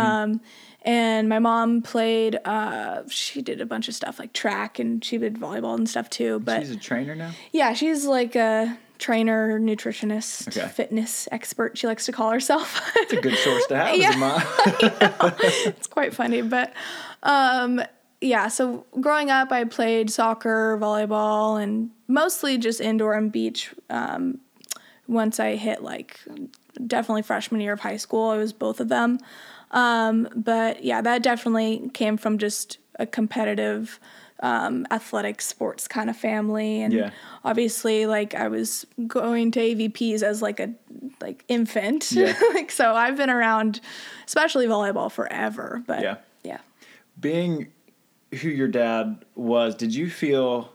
And my mom played. Uh, she did a bunch of stuff like track, and she did volleyball and stuff too. But She's a trainer now. yeah, she's like a trainer, nutritionist, Okay. fitness expert. She likes to call herself. It's a good source to have Yeah. as a mom. it's quite funny, but um, yeah. So growing up, I played soccer, volleyball, and mostly just indoor and beach. Um, once I hit like definitely freshman year of high school, I was both of them. Um, but yeah, that definitely came from just a competitive um, athletic sports kind of family, and Yeah. obviously, like I was going to AVPs as like a like infant, Yeah. like so I've been around, especially volleyball forever. But Yeah. yeah. Being who your dad was, did you feel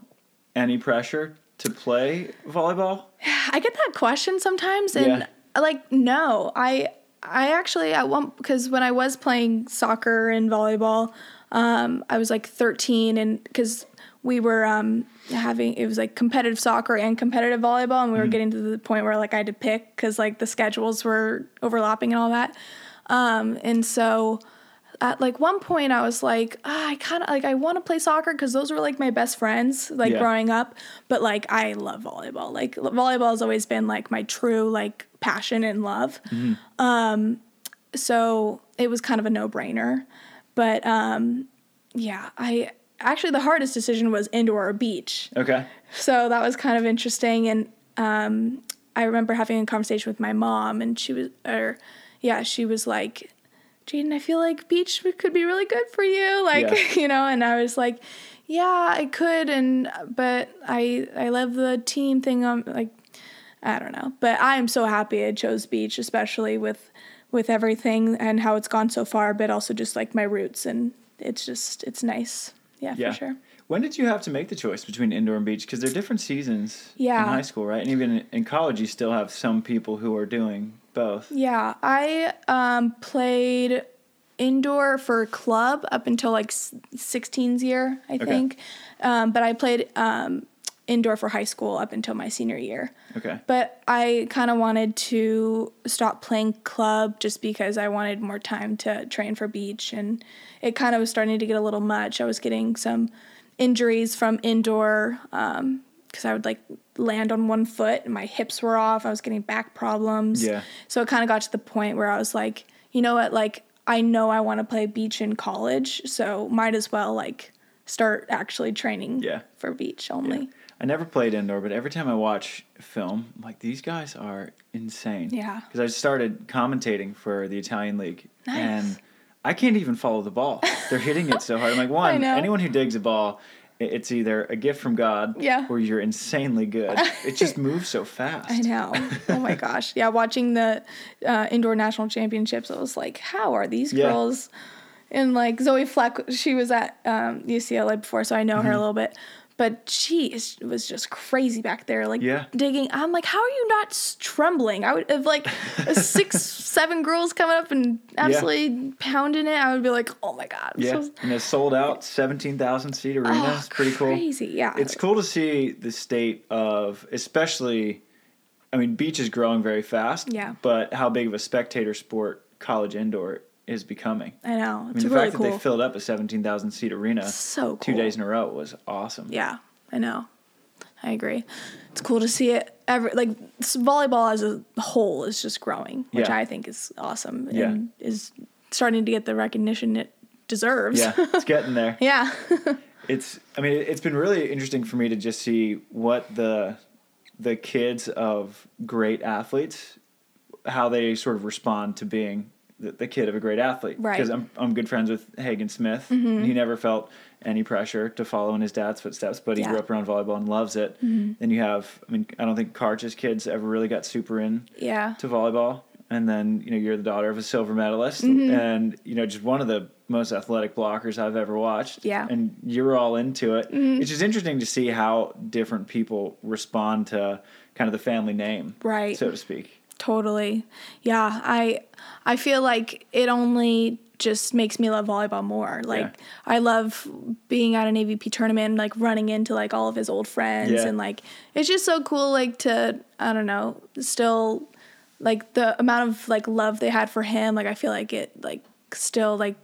any pressure to play volleyball? I get that question sometimes, and Yeah. like, no, I I actually at one because when I was playing soccer and volleyball, um, I was like 13, and because we were um, having it was like competitive soccer and competitive volleyball, and we were getting to the point where like I had to pick because like the schedules were overlapping and all that, um, and so at like one point I was like, ah, I kind of like I want to play soccer because those were like my best friends like Yeah. growing up. But like I love volleyball. Like volleyball has always been like my true like passion and love. Um, so it was kind of a no brainer. But um, yeah, I actually the hardest decision was indoor or beach. Okay. So that was kind of interesting. And um, I remember having a conversation with my mom, and she was, or yeah, she was like, Jaden, I feel like beach could be really good for you. Like, Yeah. you know, and I was like, yeah, I could. And, but I, I love the team thing. On like, I don't know. But I am so happy I chose beach, especially with, with everything and how it's gone so far, but also just like my roots. And it's just, it's nice. Yeah, Yeah. for sure. When did you have to make the choice between indoor and beach? Because they're different seasons Yeah. in high school, right? And even in college, you still have some people who are doing both. Yeah, I um, played indoor for club up until like 16's year, I think. Um, but I played um, indoor for high school up until my senior year. Okay. But I kind of wanted to stop playing club just because I wanted more time to train for beach. And it kind of was starting to get a little much. I was getting some injuries from indoor um, because I would like land on one foot and my hips were off. I was getting back problems. Yeah. So it kind of got to the point where I was like, you know what? Like, I know I want to play beach in college. So might as well like start actually training Yeah. for beach only. I never played indoor, but every time I watch film, I'm like these guys are insane. Yeah. Because I started commentating for the Italian league, Nice. and I can't even follow the ball. They're hitting it so hard. I'm like, one, anyone who digs a ball, it's either a gift from God, Yeah. or you're insanely good. It just moves so fast. I know. Oh my gosh. Yeah, watching the uh, indoor national championships, I was like, how are these Yeah. girls and like Zoe Fleck, she was at um, UCLA before, so I know Mm-hmm. her a little bit. But she is, was just crazy back there, like Yeah. digging. I'm like, how are you not trembling? I would have like six, seven girls coming up and absolutely pounding it. I would be like, oh my god, I'm Yeah, so- and a sold out seventeen thousand seat arena. Oh, it's pretty cool. crazy, yeah. It's cool to see the state of, especially. I mean, beach is growing very fast. Yeah. But how big of a spectator sport college indoor is becoming? I know. I mean, the really fact cool. that they filled up a seventeen thousand seat arena so cool. two days in a row was awesome. Yeah, I know. I agree. It's cool to see it. Every like volleyball as a whole is just growing, which Yeah. I think is awesome Yeah. and is starting to get the recognition it deserves. Yeah, it's getting there. yeah. it's i mean it's been really interesting for me to just see what the the kids of great athletes how they sort of respond to being the, the kid of a great athlete Right. because I'm, I'm good friends with hagen smith Mm-hmm. he never felt any pressure to follow in his dad's footsteps but he Yeah. grew up around volleyball and loves it Mm-hmm. then you have i mean i don't think karch's kids ever really got super in yeah. to volleyball and then you know you're the daughter of a silver medalist Mm-hmm. and you know just one of the most athletic blockers I've ever watched Yeah. and you're all into it Mm-hmm. it's just interesting to see how different people respond to kind of the family name Right. so to speak Totally. Yeah, I I feel like it only just makes me love volleyball more. Like Yeah. I love being at an AVP tournament and like running into like all of his old friends Yeah. and like it's just so cool like to I don't know, still like the amount of like love they had for him, like I feel like it like still like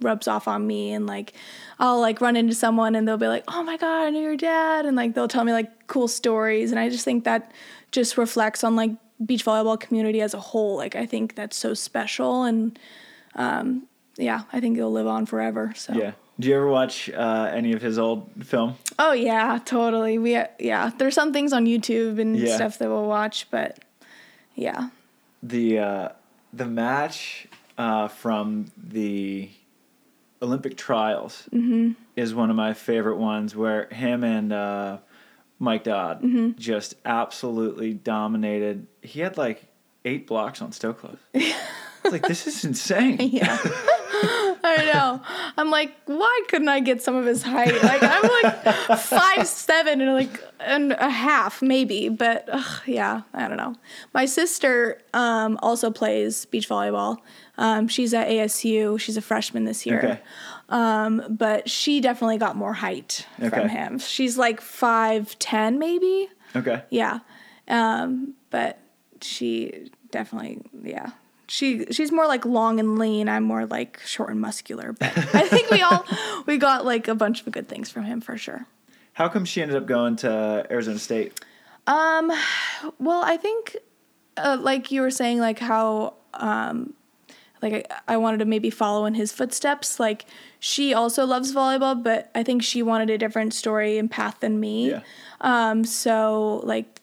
rubs off on me and like I'll like run into someone and they'll be like, "Oh my god, I knew your dad." And like they'll tell me like cool stories and I just think that just reflects on like beach volleyball community as a whole. Like I think that's so special and um yeah, I think it'll live on forever. So yeah do you ever watch uh, any of his old film Oh yeah, totally. We yeah, there's some things on YouTube and Yeah. stuff that we'll watch, but yeah. the uh, the match uh, from the Olympic trials Mm-hmm. is one of my favorite ones where him and uh, Mike Dodd Mm-hmm. just absolutely dominated. He had like eight blocks on Stoklos. Like this is insane. Yeah. I know. I'm like, why couldn't I get some of his height? Like I'm like five seven and like and a half maybe, but ugh, yeah, I don't know. My sister um, also plays beach volleyball. Um, she's at ASU. She's a freshman this year. Okay. Um, but she definitely got more height Okay. from him. She's like five ten maybe. Okay. Yeah. Um, but she definitely, yeah. She she's more like long and lean. I'm more like short and muscular. But I think we all we got like a bunch of good things from him for sure. How come she ended up going to Arizona State? Um, well, I think uh, like you were saying, like how um, like I, I wanted to maybe follow in his footsteps. Like she also loves volleyball, but I think she wanted a different story and path than me. Yeah. Um, so like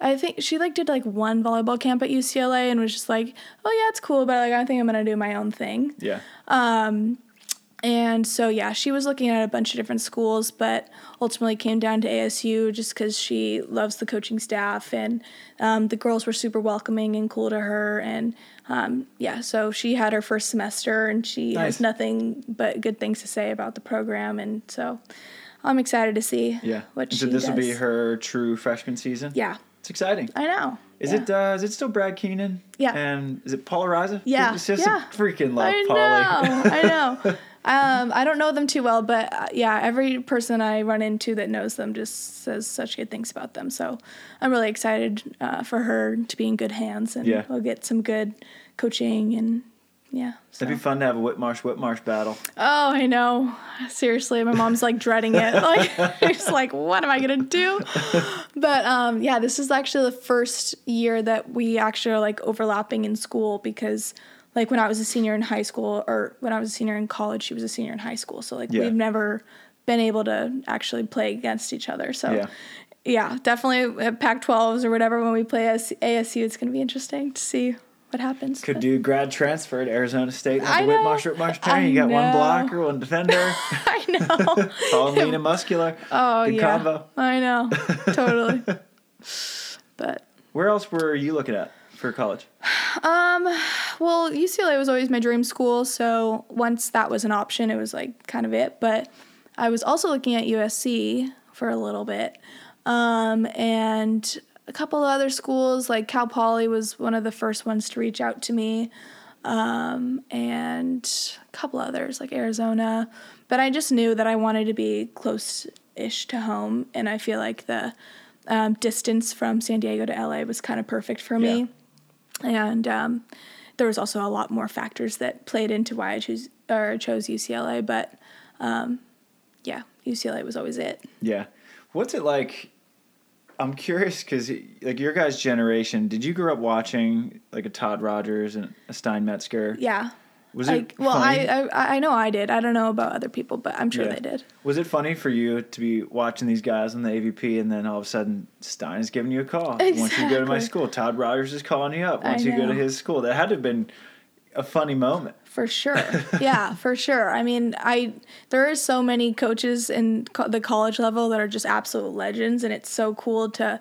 I think she like did like one volleyball camp at UCLA and was just like, oh yeah, it's cool, but like I think I'm gonna do my own thing. Yeah. um And so yeah, she was looking at a bunch of different schools, but ultimately came down to ASU just because she loves the coaching staff and um, the girls were super welcoming and cool to her. And um, yeah, so she had her first semester and she Nice. has nothing but good things to say about the program. And so I'm excited to see Yeah. what so she this will be her true freshman season. Yeah, It's exciting. I know. Is Yeah. it uh, is it still Brad Keenan? Yeah. And is it Paula Riza? Yeah, It's just yeah. freaking love I know. I know. Um, I don't know them too well, but uh, yeah, every person I run into that knows them just says such good things about them. So I'm really excited uh, for her to be in good hands and Yeah. we'll get some good coaching and yeah. So. It'd be fun to have a Whitmarsh Whitmarsh battle. Oh, I know. Seriously, my mom's like dreading it. Like, she's like, what am I gonna do? But um, yeah, this is actually the first year that we actually are like overlapping in school because, like, when I was a senior in high school, or when I was a senior in college, she was a senior in high school. So like, Yeah. we've never been able to actually play against each other. So. Yeah. Yeah, definitely uh, at Pac-12s or whatever when we play as ASU, it's going to be interesting to see what happens. Could but- do grad transfer to Arizona State. I the know. Whitmarsh Whitmarsh. You got one blocker, one defender. I know. Tall, lean, and muscular. Oh Good yeah, combo. I know, totally. but Where else were you looking at for college? Well, UCLA was always my dream school, so once that was an option, it was like kind of it. But I was also looking at USC for a little bit, um, and a couple of other schools like Cal Poly was one of the first ones to reach out to me, um, and a couple others like Arizona. But I just knew that I wanted to be close-ish to home, and I feel like the um, distance from San Diego to LA was kind of perfect for me and um, there was also a lot more factors that played into why I choose or chose UCLA. But um, yeah, UCLA was always it. Yeah. What's it like? I'm curious because like your guys' generation, did you grow up watching like a Todd Rogers and a Stein Metzger? Yeah. Was like, it well, I, funny? I I know I did. I don't know about other people, but I'm sure Yeah. they did. Was it funny for you to be watching these guys on the AVP and then all of a sudden Stein is giving you a call? Once you go to my school, Todd Rogers is calling you up. I Once you go to his school, that had to have been a funny moment. For sure. yeah, for sure. I mean, I there are so many coaches in co- the college level that are just absolute legends and it's so cool to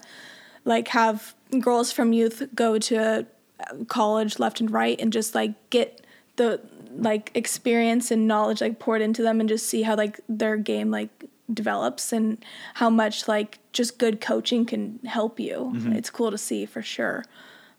like have girls from youth go to uh, college left and right and just like get the like experience and knowledge like poured into them and just see how like their game like develops and how much like just good coaching can help you. It's cool to see for sure.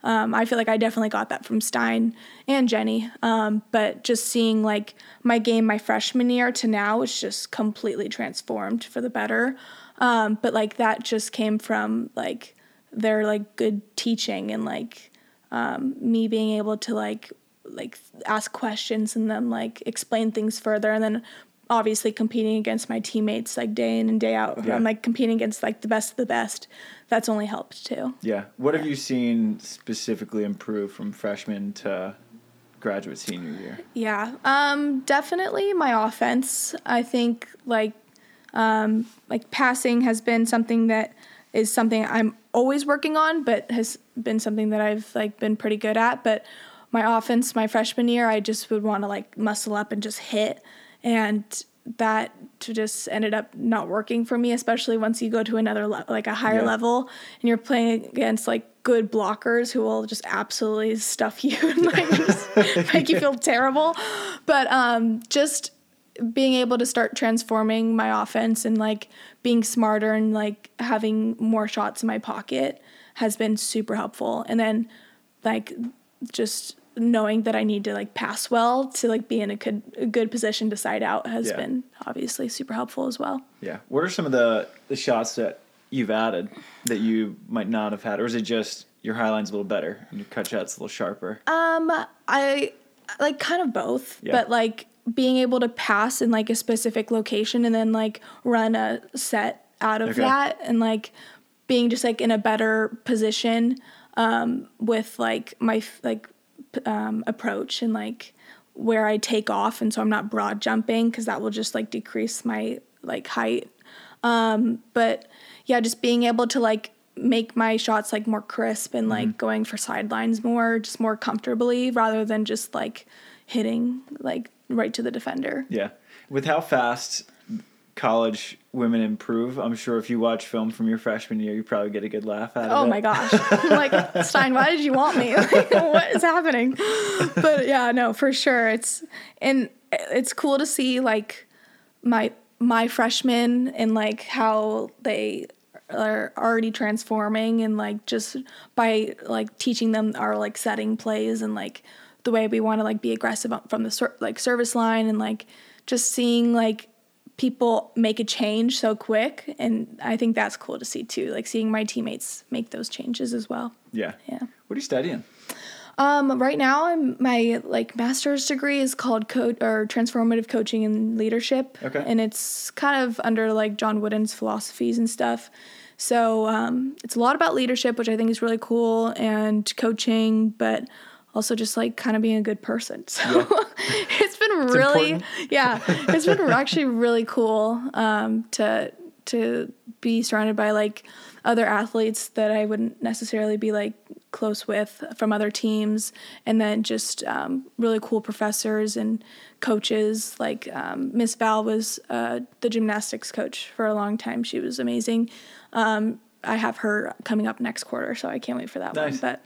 Um, I feel like I definitely got that from Stein and Jenny. Um, but just seeing like my game my freshman year to now is just completely transformed for the better. Um, but like that just came from like their like good teaching and like um, me being able to like like ask questions and then like explain things further and then obviously competing against my teammates like day in and day out. Yeah. I'm like competing against like the best of the best. That's only helped too. Yeah. What have you seen specifically improve from freshman to graduate senior year? Yeah, um, definitely my offense. I think like um, like passing has been something that is something I'm always working on, but has been something that I've like been pretty good at. But my offense, my freshman year, I just would want to like muscle up and just hit, and that just ended up not working for me, especially once you go to another le- like a higher Yeah. level and you're playing against like good blockers who will just absolutely stuff you and like just make you feel terrible. But um, just being able to start transforming my offense and like being smarter and like having more shots in my pocket has been super helpful. And then like just knowing that I need to like pass well to like be in a good a good position to side out has Yeah. been obviously super helpful as well. Yeah. What are some of the, the shots that you've added that you might not have had? Or is it just your high line's a little better and your cut shot's a little sharper? Um, I like kind of both, Yeah. but like being able to pass in like a specific location and then like run a set out of Okay. that and like being just like in a better position um, with like my like um, approach and like where I take off and so I'm not broad jumping because that will just like decrease my like height um, but yeah, just being able to like make my shots like more crisp and like going for sidelines more, just more comfortably rather than just like hitting like right to the defender. Yeah. With how fast college women improve, I'm sure if you watch film from your freshman year, you probably get a good laugh out of oh it. Oh my gosh. I'm like, Stein, why did you want me? Like, what is happening? But yeah, no, for sure. It's and it's cool to see like my my freshmen and like how they are already transforming and like just by like teaching them our like setting plays and like the way we want to like be aggressive from the like service line and like just seeing like people make a change so quick and i think that's cool to see too like seeing my teammates make those changes as well Yeah. yeah What are you studying? um right now i'm my like master's degree is called code or transformative coaching and leadership Okay. and it's kind of under like john wooden's philosophies and stuff so um, it's a lot about leadership which i think is really cool and coaching but also just like kind of being a good person so it's been really important. yeah it's been actually really cool um, to to be surrounded by like other athletes that I wouldn't necessarily be like close with from other teams, and then just um, really cool professors and coaches. Like um, Miss Val was uh, the gymnastics coach for a long time. She was amazing. Um, I have her coming up next quarter, so I can't wait for that Nice. one. But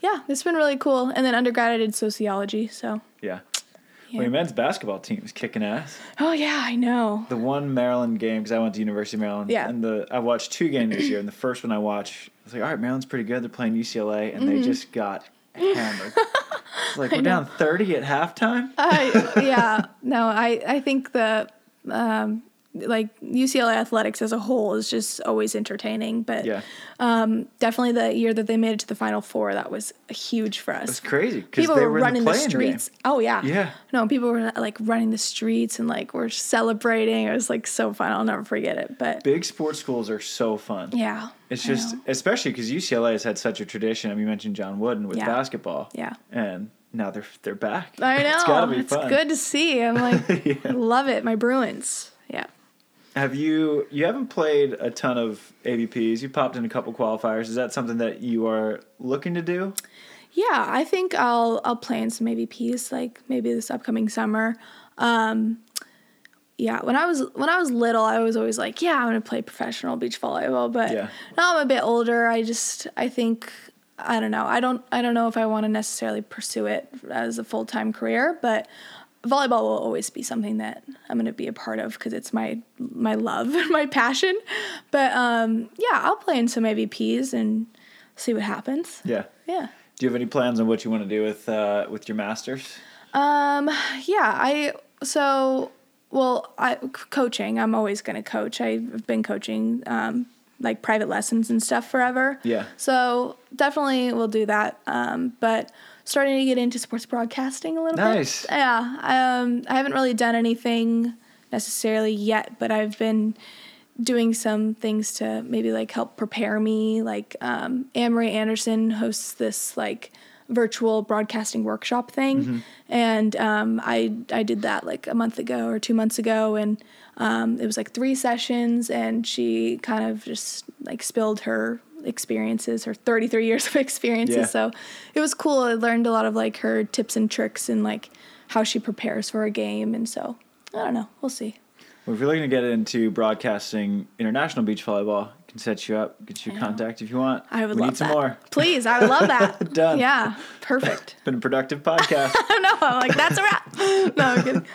yeah, it's been really cool. And then undergrad, I did sociology. So, Yeah. Yeah. Well, your men's basketball team is kicking ass. oh yeah, I know. The one Maryland game because I went to University of Maryland. Yeah. And the I watched two games this year, and the first one I watched, I was like, all right, Maryland's pretty good. They're playing UCLA, and they just got hammered. It's like we're Mm-hmm. down thirty at halftime. I yeah, no, I I think the um like UCLA athletics as a whole is just always entertaining, but Yeah. um definitely the year that they made it to the final four, that was huge for us. It's crazy because people they were were running the, the, streets. Game. Oh yeah. Yeah. No, people were like running the streets and like were celebrating. It was like so fun. I'll never forget it. But Big sports schools are so fun. yeah. It's just, especially because UCLA has had such a tradition. I mean, you mentioned John Wooden with Yeah. basketball. Yeah. And now they're they're back. I know. It's gotta be it's fun. good to see. I'm like Yeah. Love it. My Bruins. Have you you haven't played a ton of AVPs? You popped in a couple qualifiers. Is that something that you are looking to do? Yeah, I think I'll I'll play in some AVPs like maybe this upcoming summer. Um, yeah, when I was when I was little, I was always like, yeah, I'm gonna play professional beach volleyball. But Yeah. now I'm a bit older. I just I think I don't know. I don't I don't know if I want to necessarily pursue it as a full time career, but volleyball will always be something that I'm gonna be a part of because it's my my love and my passion. But um, yeah, I'll play in some AVPs and see what happens. Yeah. Yeah. Do you have any plans on what you want to do with uh, with your masters? Um, yeah, I so well, I coaching. I'm always going to coach. I've been coaching um like private lessons and stuff forever. Yeah. So definitely we'll do that. Um, but starting to get into sports broadcasting a little Nice. bit. Yeah. Um, I haven't really done anything necessarily yet, but I've been doing some things to maybe like help prepare me. Like um, Marie Anderson hosts this like virtual broadcasting workshop thing, and um, I I did that like a month ago or two months ago, and um, it was like three sessions, and she kind of just like spilled her experiences, her 33 years of experiences. Yeah. So it was cool. I learned a lot of like her tips and tricks and like how she prepares for a game, and so I don't know. We'll see. Well, if you're looking to get into broadcasting international beach volleyball, I can set you up, get you contact if you want. I would we love need some that. more. Please, I would love that. Done. Yeah, perfect. Been a productive podcast. I know. I'm like, that's a wrap. No, I'm kidding.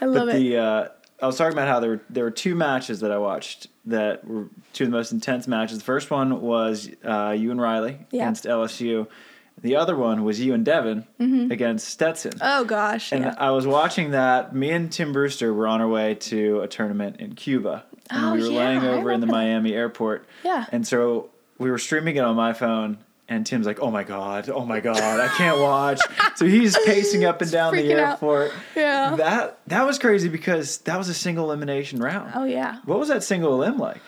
I love but it. the uh, I was talking about how there were there were two matches that I watched that were two of the most intense matches. The first one was uh, you and Riley Yeah. against LSU. The other one was you and Devin against Stetson. oh gosh. And yeah. I was watching that. Me and Tim Brewster were on our way to a tournament in Cuba. And Oh, we were yeah, laying over in the. Miami airport. Yeah. And so we were streaming it on my phone. And Tim's like, oh my God, oh my God, I can't watch. so he's pacing up and down the freaking out. airport. Yeah. That that was crazy because that was a single elimination round. oh yeah. What was that single elim like?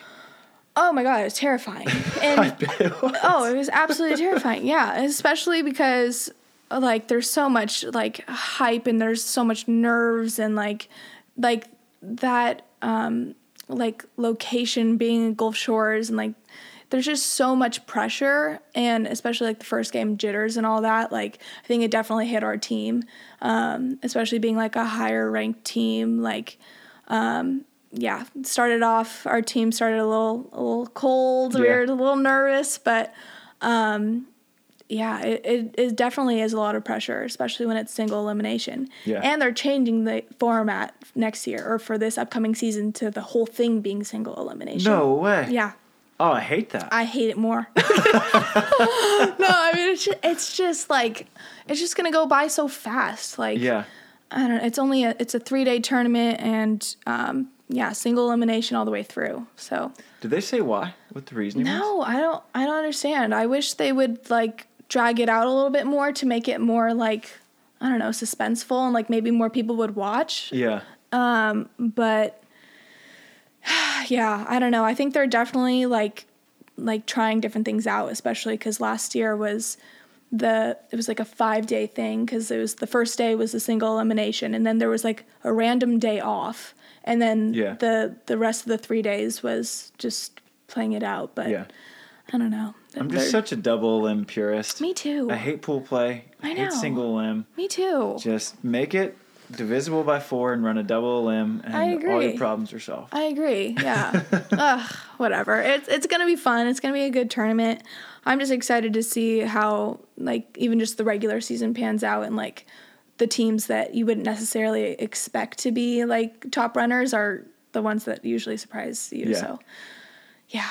Oh my god, it was terrifying. And it was. oh, it was absolutely terrifying. Yeah, especially because like there's so much like hype and there's so much nerves and like like that um like location being in Gulf Shores and like there's just so much pressure and especially like the first game jitters and all that like I think it definitely hit our team um especially being like a higher ranked team like um yeah started off our team started a little a little cold we were a little nervous but um yeah it, it, it definitely is a lot of pressure especially when it's single elimination Yeah. and they're changing the format next year or for this upcoming season to the whole thing being single elimination No way. yeah Oh, I hate that. I hate it more. no, I mean it's just, it's just like it's just gonna go by so fast. Like yeah. I don't. know. It's only a it's a three day tournament and um yeah single elimination all the way through. So Did they say why? What the reasoning was? no, I don't I don't understand. I wish they would like drag it out a little bit more to make it more like I don't know suspenseful and like maybe more people would watch. Yeah. Um, but yeah, I don't know. I think they're definitely like like trying different things out, especially because last year was the it was like a five day thing because it was the first day was a single elimination and then there was like a random day off and then Yeah. the the rest of the three days was just playing it out. But Yeah. I don't know. I'm just They're- such a double elim purist. me too. I hate pool play. I, I hate know. single elim. me too. Just make it divisible by four and run a double elim, and all your problems are solved. I agree. Yeah. Ugh, whatever. It's it's gonna be fun. It's gonna be a good tournament. I'm just excited to see how like even just the regular season pans out and like the teams that you wouldn't necessarily expect to be like top runners are the ones that usually surprise you. Yeah. So yeah.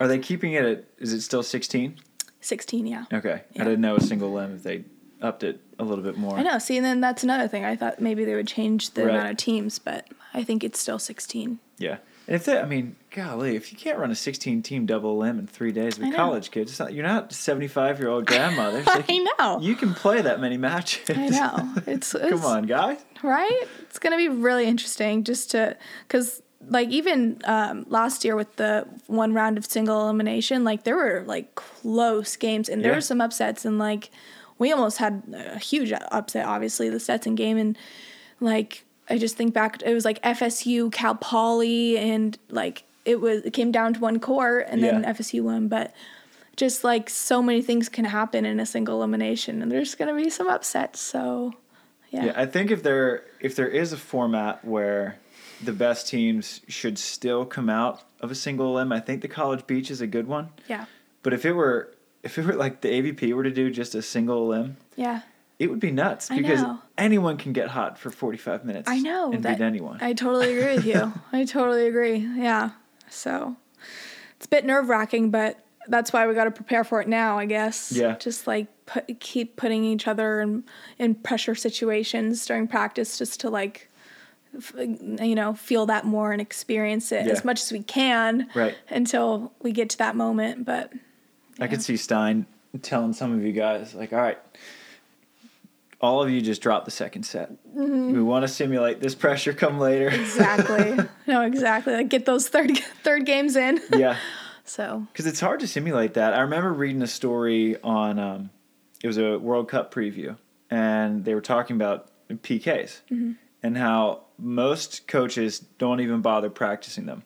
Are they keeping it at? Is it still sixteen? Sixteen, yeah. Okay, Yeah. I didn't know a single elim if they upped it a little bit more. I know. See, and then that's another thing. I thought maybe they would change the Right. amount of teams, but I think it's still 16. Yeah. And if they, I mean, golly, if you can't run a 16 team double elim in three days with college kids, it's not, you're not 75 year old grandmothers. Like, I know. You can play that many matches. I know. It's, it's Come on, guys. right? It's gonna be really interesting just to because like even um, last year with the one round of single elimination, like there were like close games and there Yeah. were some upsets and like we almost had a huge upset, obviously the Stetson game and like I just think back, it was like FSU, Cal Poly, and like it was it came down to one court and then Yeah. FSU won, but. Just like so many things can happen in a single elimination, and there's gonna be some upsets. So, Yeah, I think if there if there is a format where the best teams should still come out of a single elim, I think the College Beach is a good one. yeah, But if it were if it were like the AVP were to do just a single elim, yeah. it would be nuts because anyone can get hot for 45 minutes. I know and that- beat anyone. I totally agree with you. I totally agree. Yeah. So it's a bit nerve wracking, but that's why we got to prepare for it now, I guess. Yeah. Just like put, keep putting each other in, in pressure situations during practice just to like, f- you know, feel that more and experience it Yeah. as much as we can Right. until we get to that moment. But I could see Stein telling some of you guys, like, all right, all of you just drop the second set. Mm-hmm. We want to simulate this pressure come later. exactly. no, exactly. Like get those third, third games in. yeah. So, Because it's hard to simulate that. I remember reading a story on, um, it was a World Cup preview, and they were talking about PKs Mm-hmm. and how most coaches don't even bother practicing them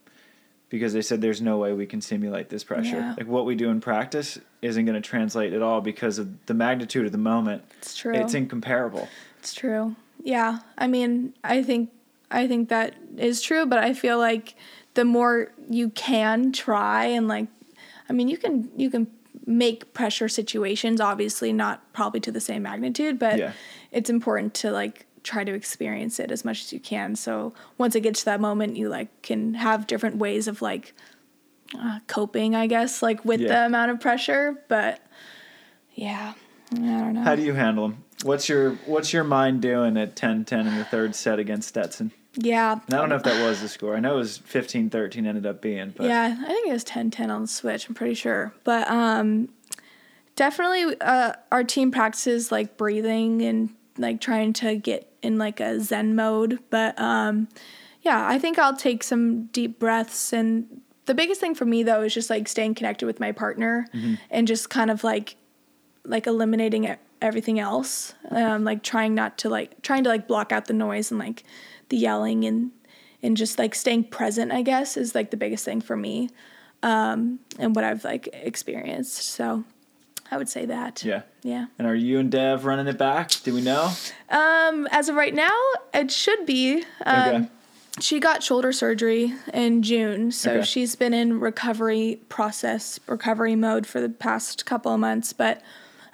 because they said there's no way we can simulate this pressure. Yeah. Like what we do in practice isn't going to translate at all because of the magnitude of the moment. it's true. It's incomparable. It's true. Yeah. I mean, I think I think that is true, but I feel like the more you can try and like I mean, you can you can make pressure situations obviously not probably to the same magnitude, but Yeah. it's important to like try to experience it as much as you can. So once it gets to that moment, you like can have different ways of like uh, coping, I guess, like with Yeah. the amount of pressure, but yeah. I don't know. How do you handle them? What's your What's your mind doing at 10-10 in the third set against Stetson? yeah. And I don't know if that was the score. I know it was 15-13 ended up being, but Yeah, I think it was 10-10 on the Switch. I'm pretty sure, but um, definitely uh, our team practices like breathing and like trying to get in like a Zen mode. But um, yeah, I think I'll take some deep breaths. And the biggest thing for me though is just like staying connected with my partner and just kind of like like eliminating everything else um, like trying not to like trying to like block out the noise and like the yelling and and just like staying present i guess is like the biggest thing for me um, and what i've like experienced so i would say that yeah. yeah And are you and Dev running it back? Do we know? um, as of right now it should be um, Okay. she got shoulder surgery in june so Okay. she's been in recovery process recovery mode for the past couple of months but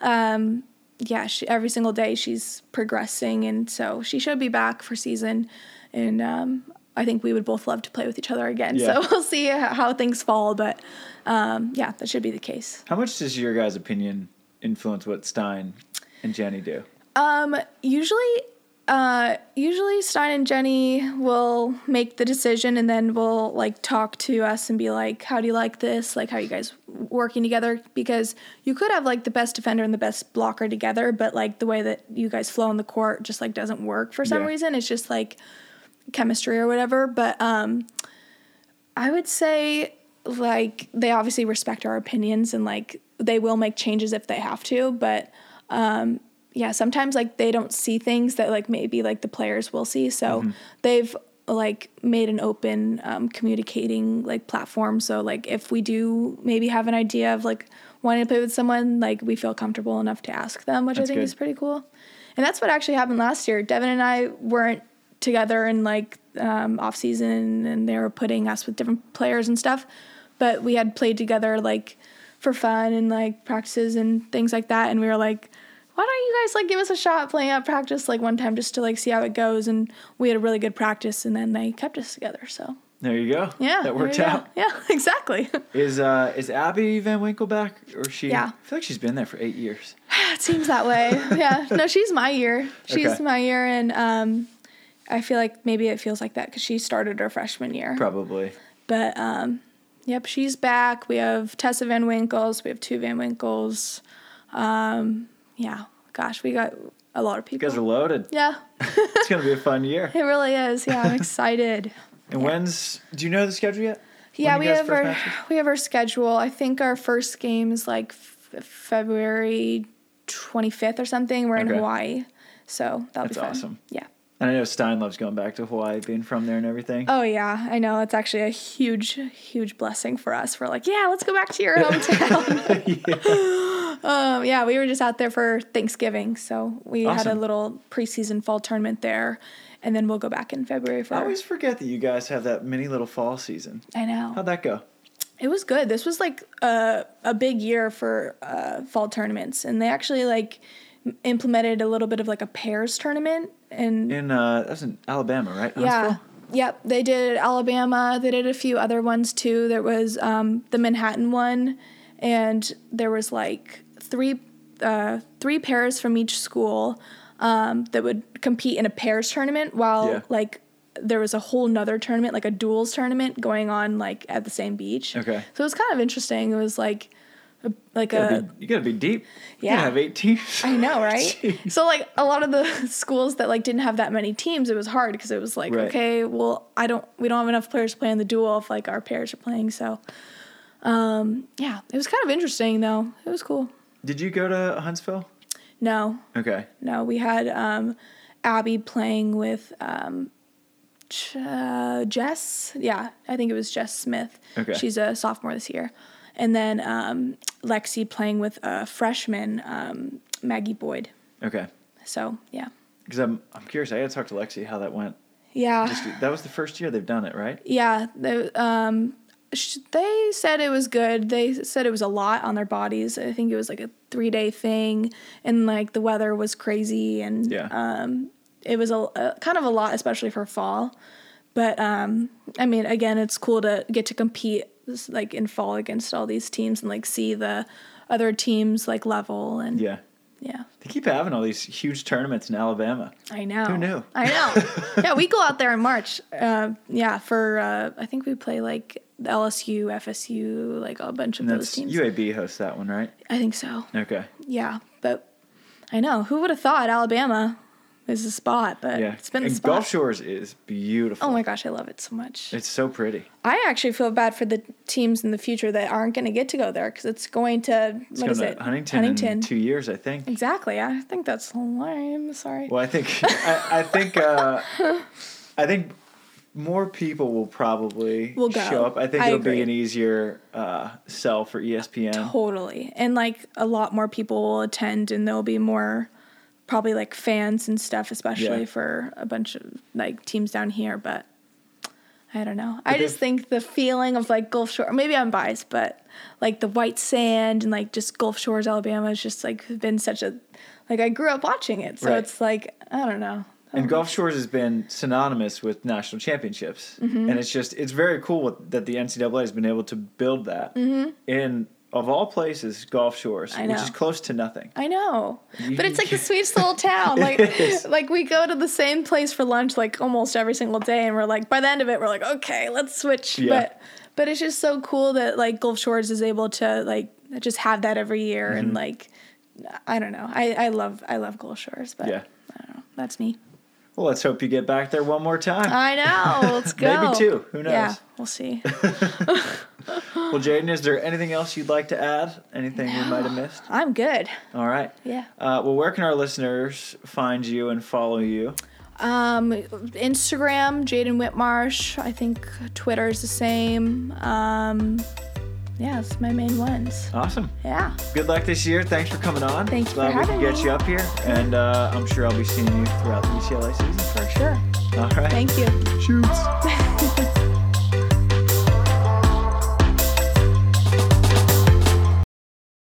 um, yeah, she, every single day she's progressing, and so she should be back for season. And um, I think we would both love to play with each other again. Yeah. So we'll see how, things fall, but um, yeah, that should be the case. How much does your guys' opinion influence what Stein and Jenny do? Um, usually, uh, usually Stein and Jenny will make the decision, and then we'll like talk to us and be like, "How do you like this? Like, how are you guys working together?" Because you could have like the best defender and the best blocker together, but like the way that you guys flow on the court just like doesn't work for some Yeah. reason. It's just like chemistry or whatever. But um, I would say like they obviously respect our opinions and like they will make changes if they have to, but um yeah, sometimes like they don't see things that like maybe like the players will see. So they've like made an open um, communicating like platform. So like if we do maybe have an idea of like wanting to play with someone, like we feel comfortable enough to ask them, which That's I think good. is pretty cool. and that's what actually happened last year. Devin and I weren't together in like um, off season, and they were putting us with different players and stuff. But we had played together like for fun and like practices and things like that. And we were like, why don't you guys like give us a shot playing at practice like one time just to like see how it goes? And we had a really good practice, and then they kept us together. So There you go. yeah, that worked out. Yeah, exactly. Is uh is Abby Van Winkle back or she? Yeah. I feel like she's been there for eight years. it seems that way. Yeah. No, she's my year. She's Okay. my year, and um, I feel like maybe it feels like that because she started her freshman year. Probably. But um, yep, she's back. We have Tessa Van Winkles. We have two Van Winkles. Um, yeah. Gosh, we got a lot of people. You guys are loaded. yeah, It's gonna be a fun year. it really is. Yeah, I'm excited. And when's? Do you know the schedule yet? Yeah, we have our matches? we have our schedule. I think our first game is like f- February 25th or something. We're in Hawaii, so that'll That's be fun. awesome. Yeah. And I know Stein loves going back to Hawaii, being from there and everything. Oh yeah, I know. It's actually a huge, huge blessing for us. We're like, yeah, let's go back to your hometown. um, yeah, we were just out there for Thanksgiving, so we had a little preseason fall tournament there, and then we'll go back in February for. I always forget that you guys have that mini little fall season. I know. How'd that go? It was good. This was like a a big year for uh, fall tournaments, and they actually like implemented a little bit of like a pairs tournament, and In uh, that was in Alabama, right? yeah, Huntsville? yep. They did Alabama. They did a few other ones too. There was um, the Manhattan one, and there was like three uh, three pairs from each school um, that would compete in a pairs tournament, while Yeah. like there was a whole nother tournament, like a duels tournament, going on like at the same beach. Okay. So it was kind of interesting. It was like, a, like You gotta, a be, you gotta be deep. Yeah. have eight teams. I know, right? Jeez. so like a lot of the schools that like didn't have that many teams, it was hard because it was like, Right. okay, well, I don't, we don't have enough players playing the duel if like our pairs are playing. So, um, yeah, it was kind of interesting though. It was cool. Did you go to Huntsville? No, Okay. no, we had um, Abby playing with um, Ch- uh, Jess. Yeah, I think it was Jess Smith. Okay. She's a sophomore this year. And then um, Lexi playing with a freshman, um, Maggie Boyd. Okay. So, yeah. Because I'm I'm curious. I gotta talk to Lexi how that went. Yeah. Just, that was the first year they've done it, right? yeah. They, um, sh- they said it was good. They said it was a lot on their bodies. I think it was like a three day thing. And like the weather was crazy. And Yeah. um, it was a, a kind of a lot, especially for fall. But um, I mean, again, it's cool to get to compete like in fall against all these teams and like see the other teams like level and Yeah. yeah. They keep having all these huge tournaments in Alabama. I know. Who knew? I know. yeah, we go out there in March. Uh, yeah, for uh, I think we play like the LSU, FSU, like a bunch of And those teams. UAB hosts that one, right? I think so. Okay. Yeah, but I know who would have thought Alabama is a spot, but Yeah. it's been the and spot. Gulf Shores is beautiful. oh my gosh, I love it so much. It's so pretty. I actually feel bad for the teams in the future that aren't going to get to go there because it's going to It's what is going to it? Huntington, in two years, I think. Exactly. I think that's lame. Sorry. Well, I think I, I think uh, I think more people will probably Will show up. I think I it'll agree. be an easier uh, sell for ESPN. Totally. And like a lot more people will attend and there'll be more probably like fans and stuff, especially Yeah. for a bunch of like teams down here. But I don't know. I just think the feeling of like Gulf Shore, maybe I'm biased, but like the white sand and like just Gulf Shores, Alabama has just like been such a, like I grew up watching it. So Right. it's like, I don't know. And Gulf Shores has been synonymous with national championships, Mm-hmm. and it's just it's very cool that the NCAA has been able to build that in of all places Gulf Shores. Which is close to nothing. I know, but it's like the sweetest little town. Like, like we go to the same place for lunch like almost every single day, and we're like, by the end of it, we're like, okay, let's switch. Yeah. But, but it's just so cool that like Gulf Shores is able to like just have that every year, Mm-hmm. and like, I don't know, I I love I love Gulf Shores, but Yeah. I don't know, that's me. Well, let's hope you get back there one more time. I know. Let's go. Maybe two. Who knows? Yeah, we'll see. Well, Jaden, is there anything else you'd like to add? Anything we might have missed? I'm good. All right. Yeah. Uh, well, where can our listeners find you and follow you? Um, Instagram, Jaden Whitmarsh. I think Twitter is the same. Um, yeah, it's my main ones. Awesome. Yeah. Good luck this year. Thanks for coming on. Thank you Glad for we could get me. you up here, and uh, I'm sure I'll be seeing you throughout the UCLA season for sure. Sure. All right. Thank you. Shoots.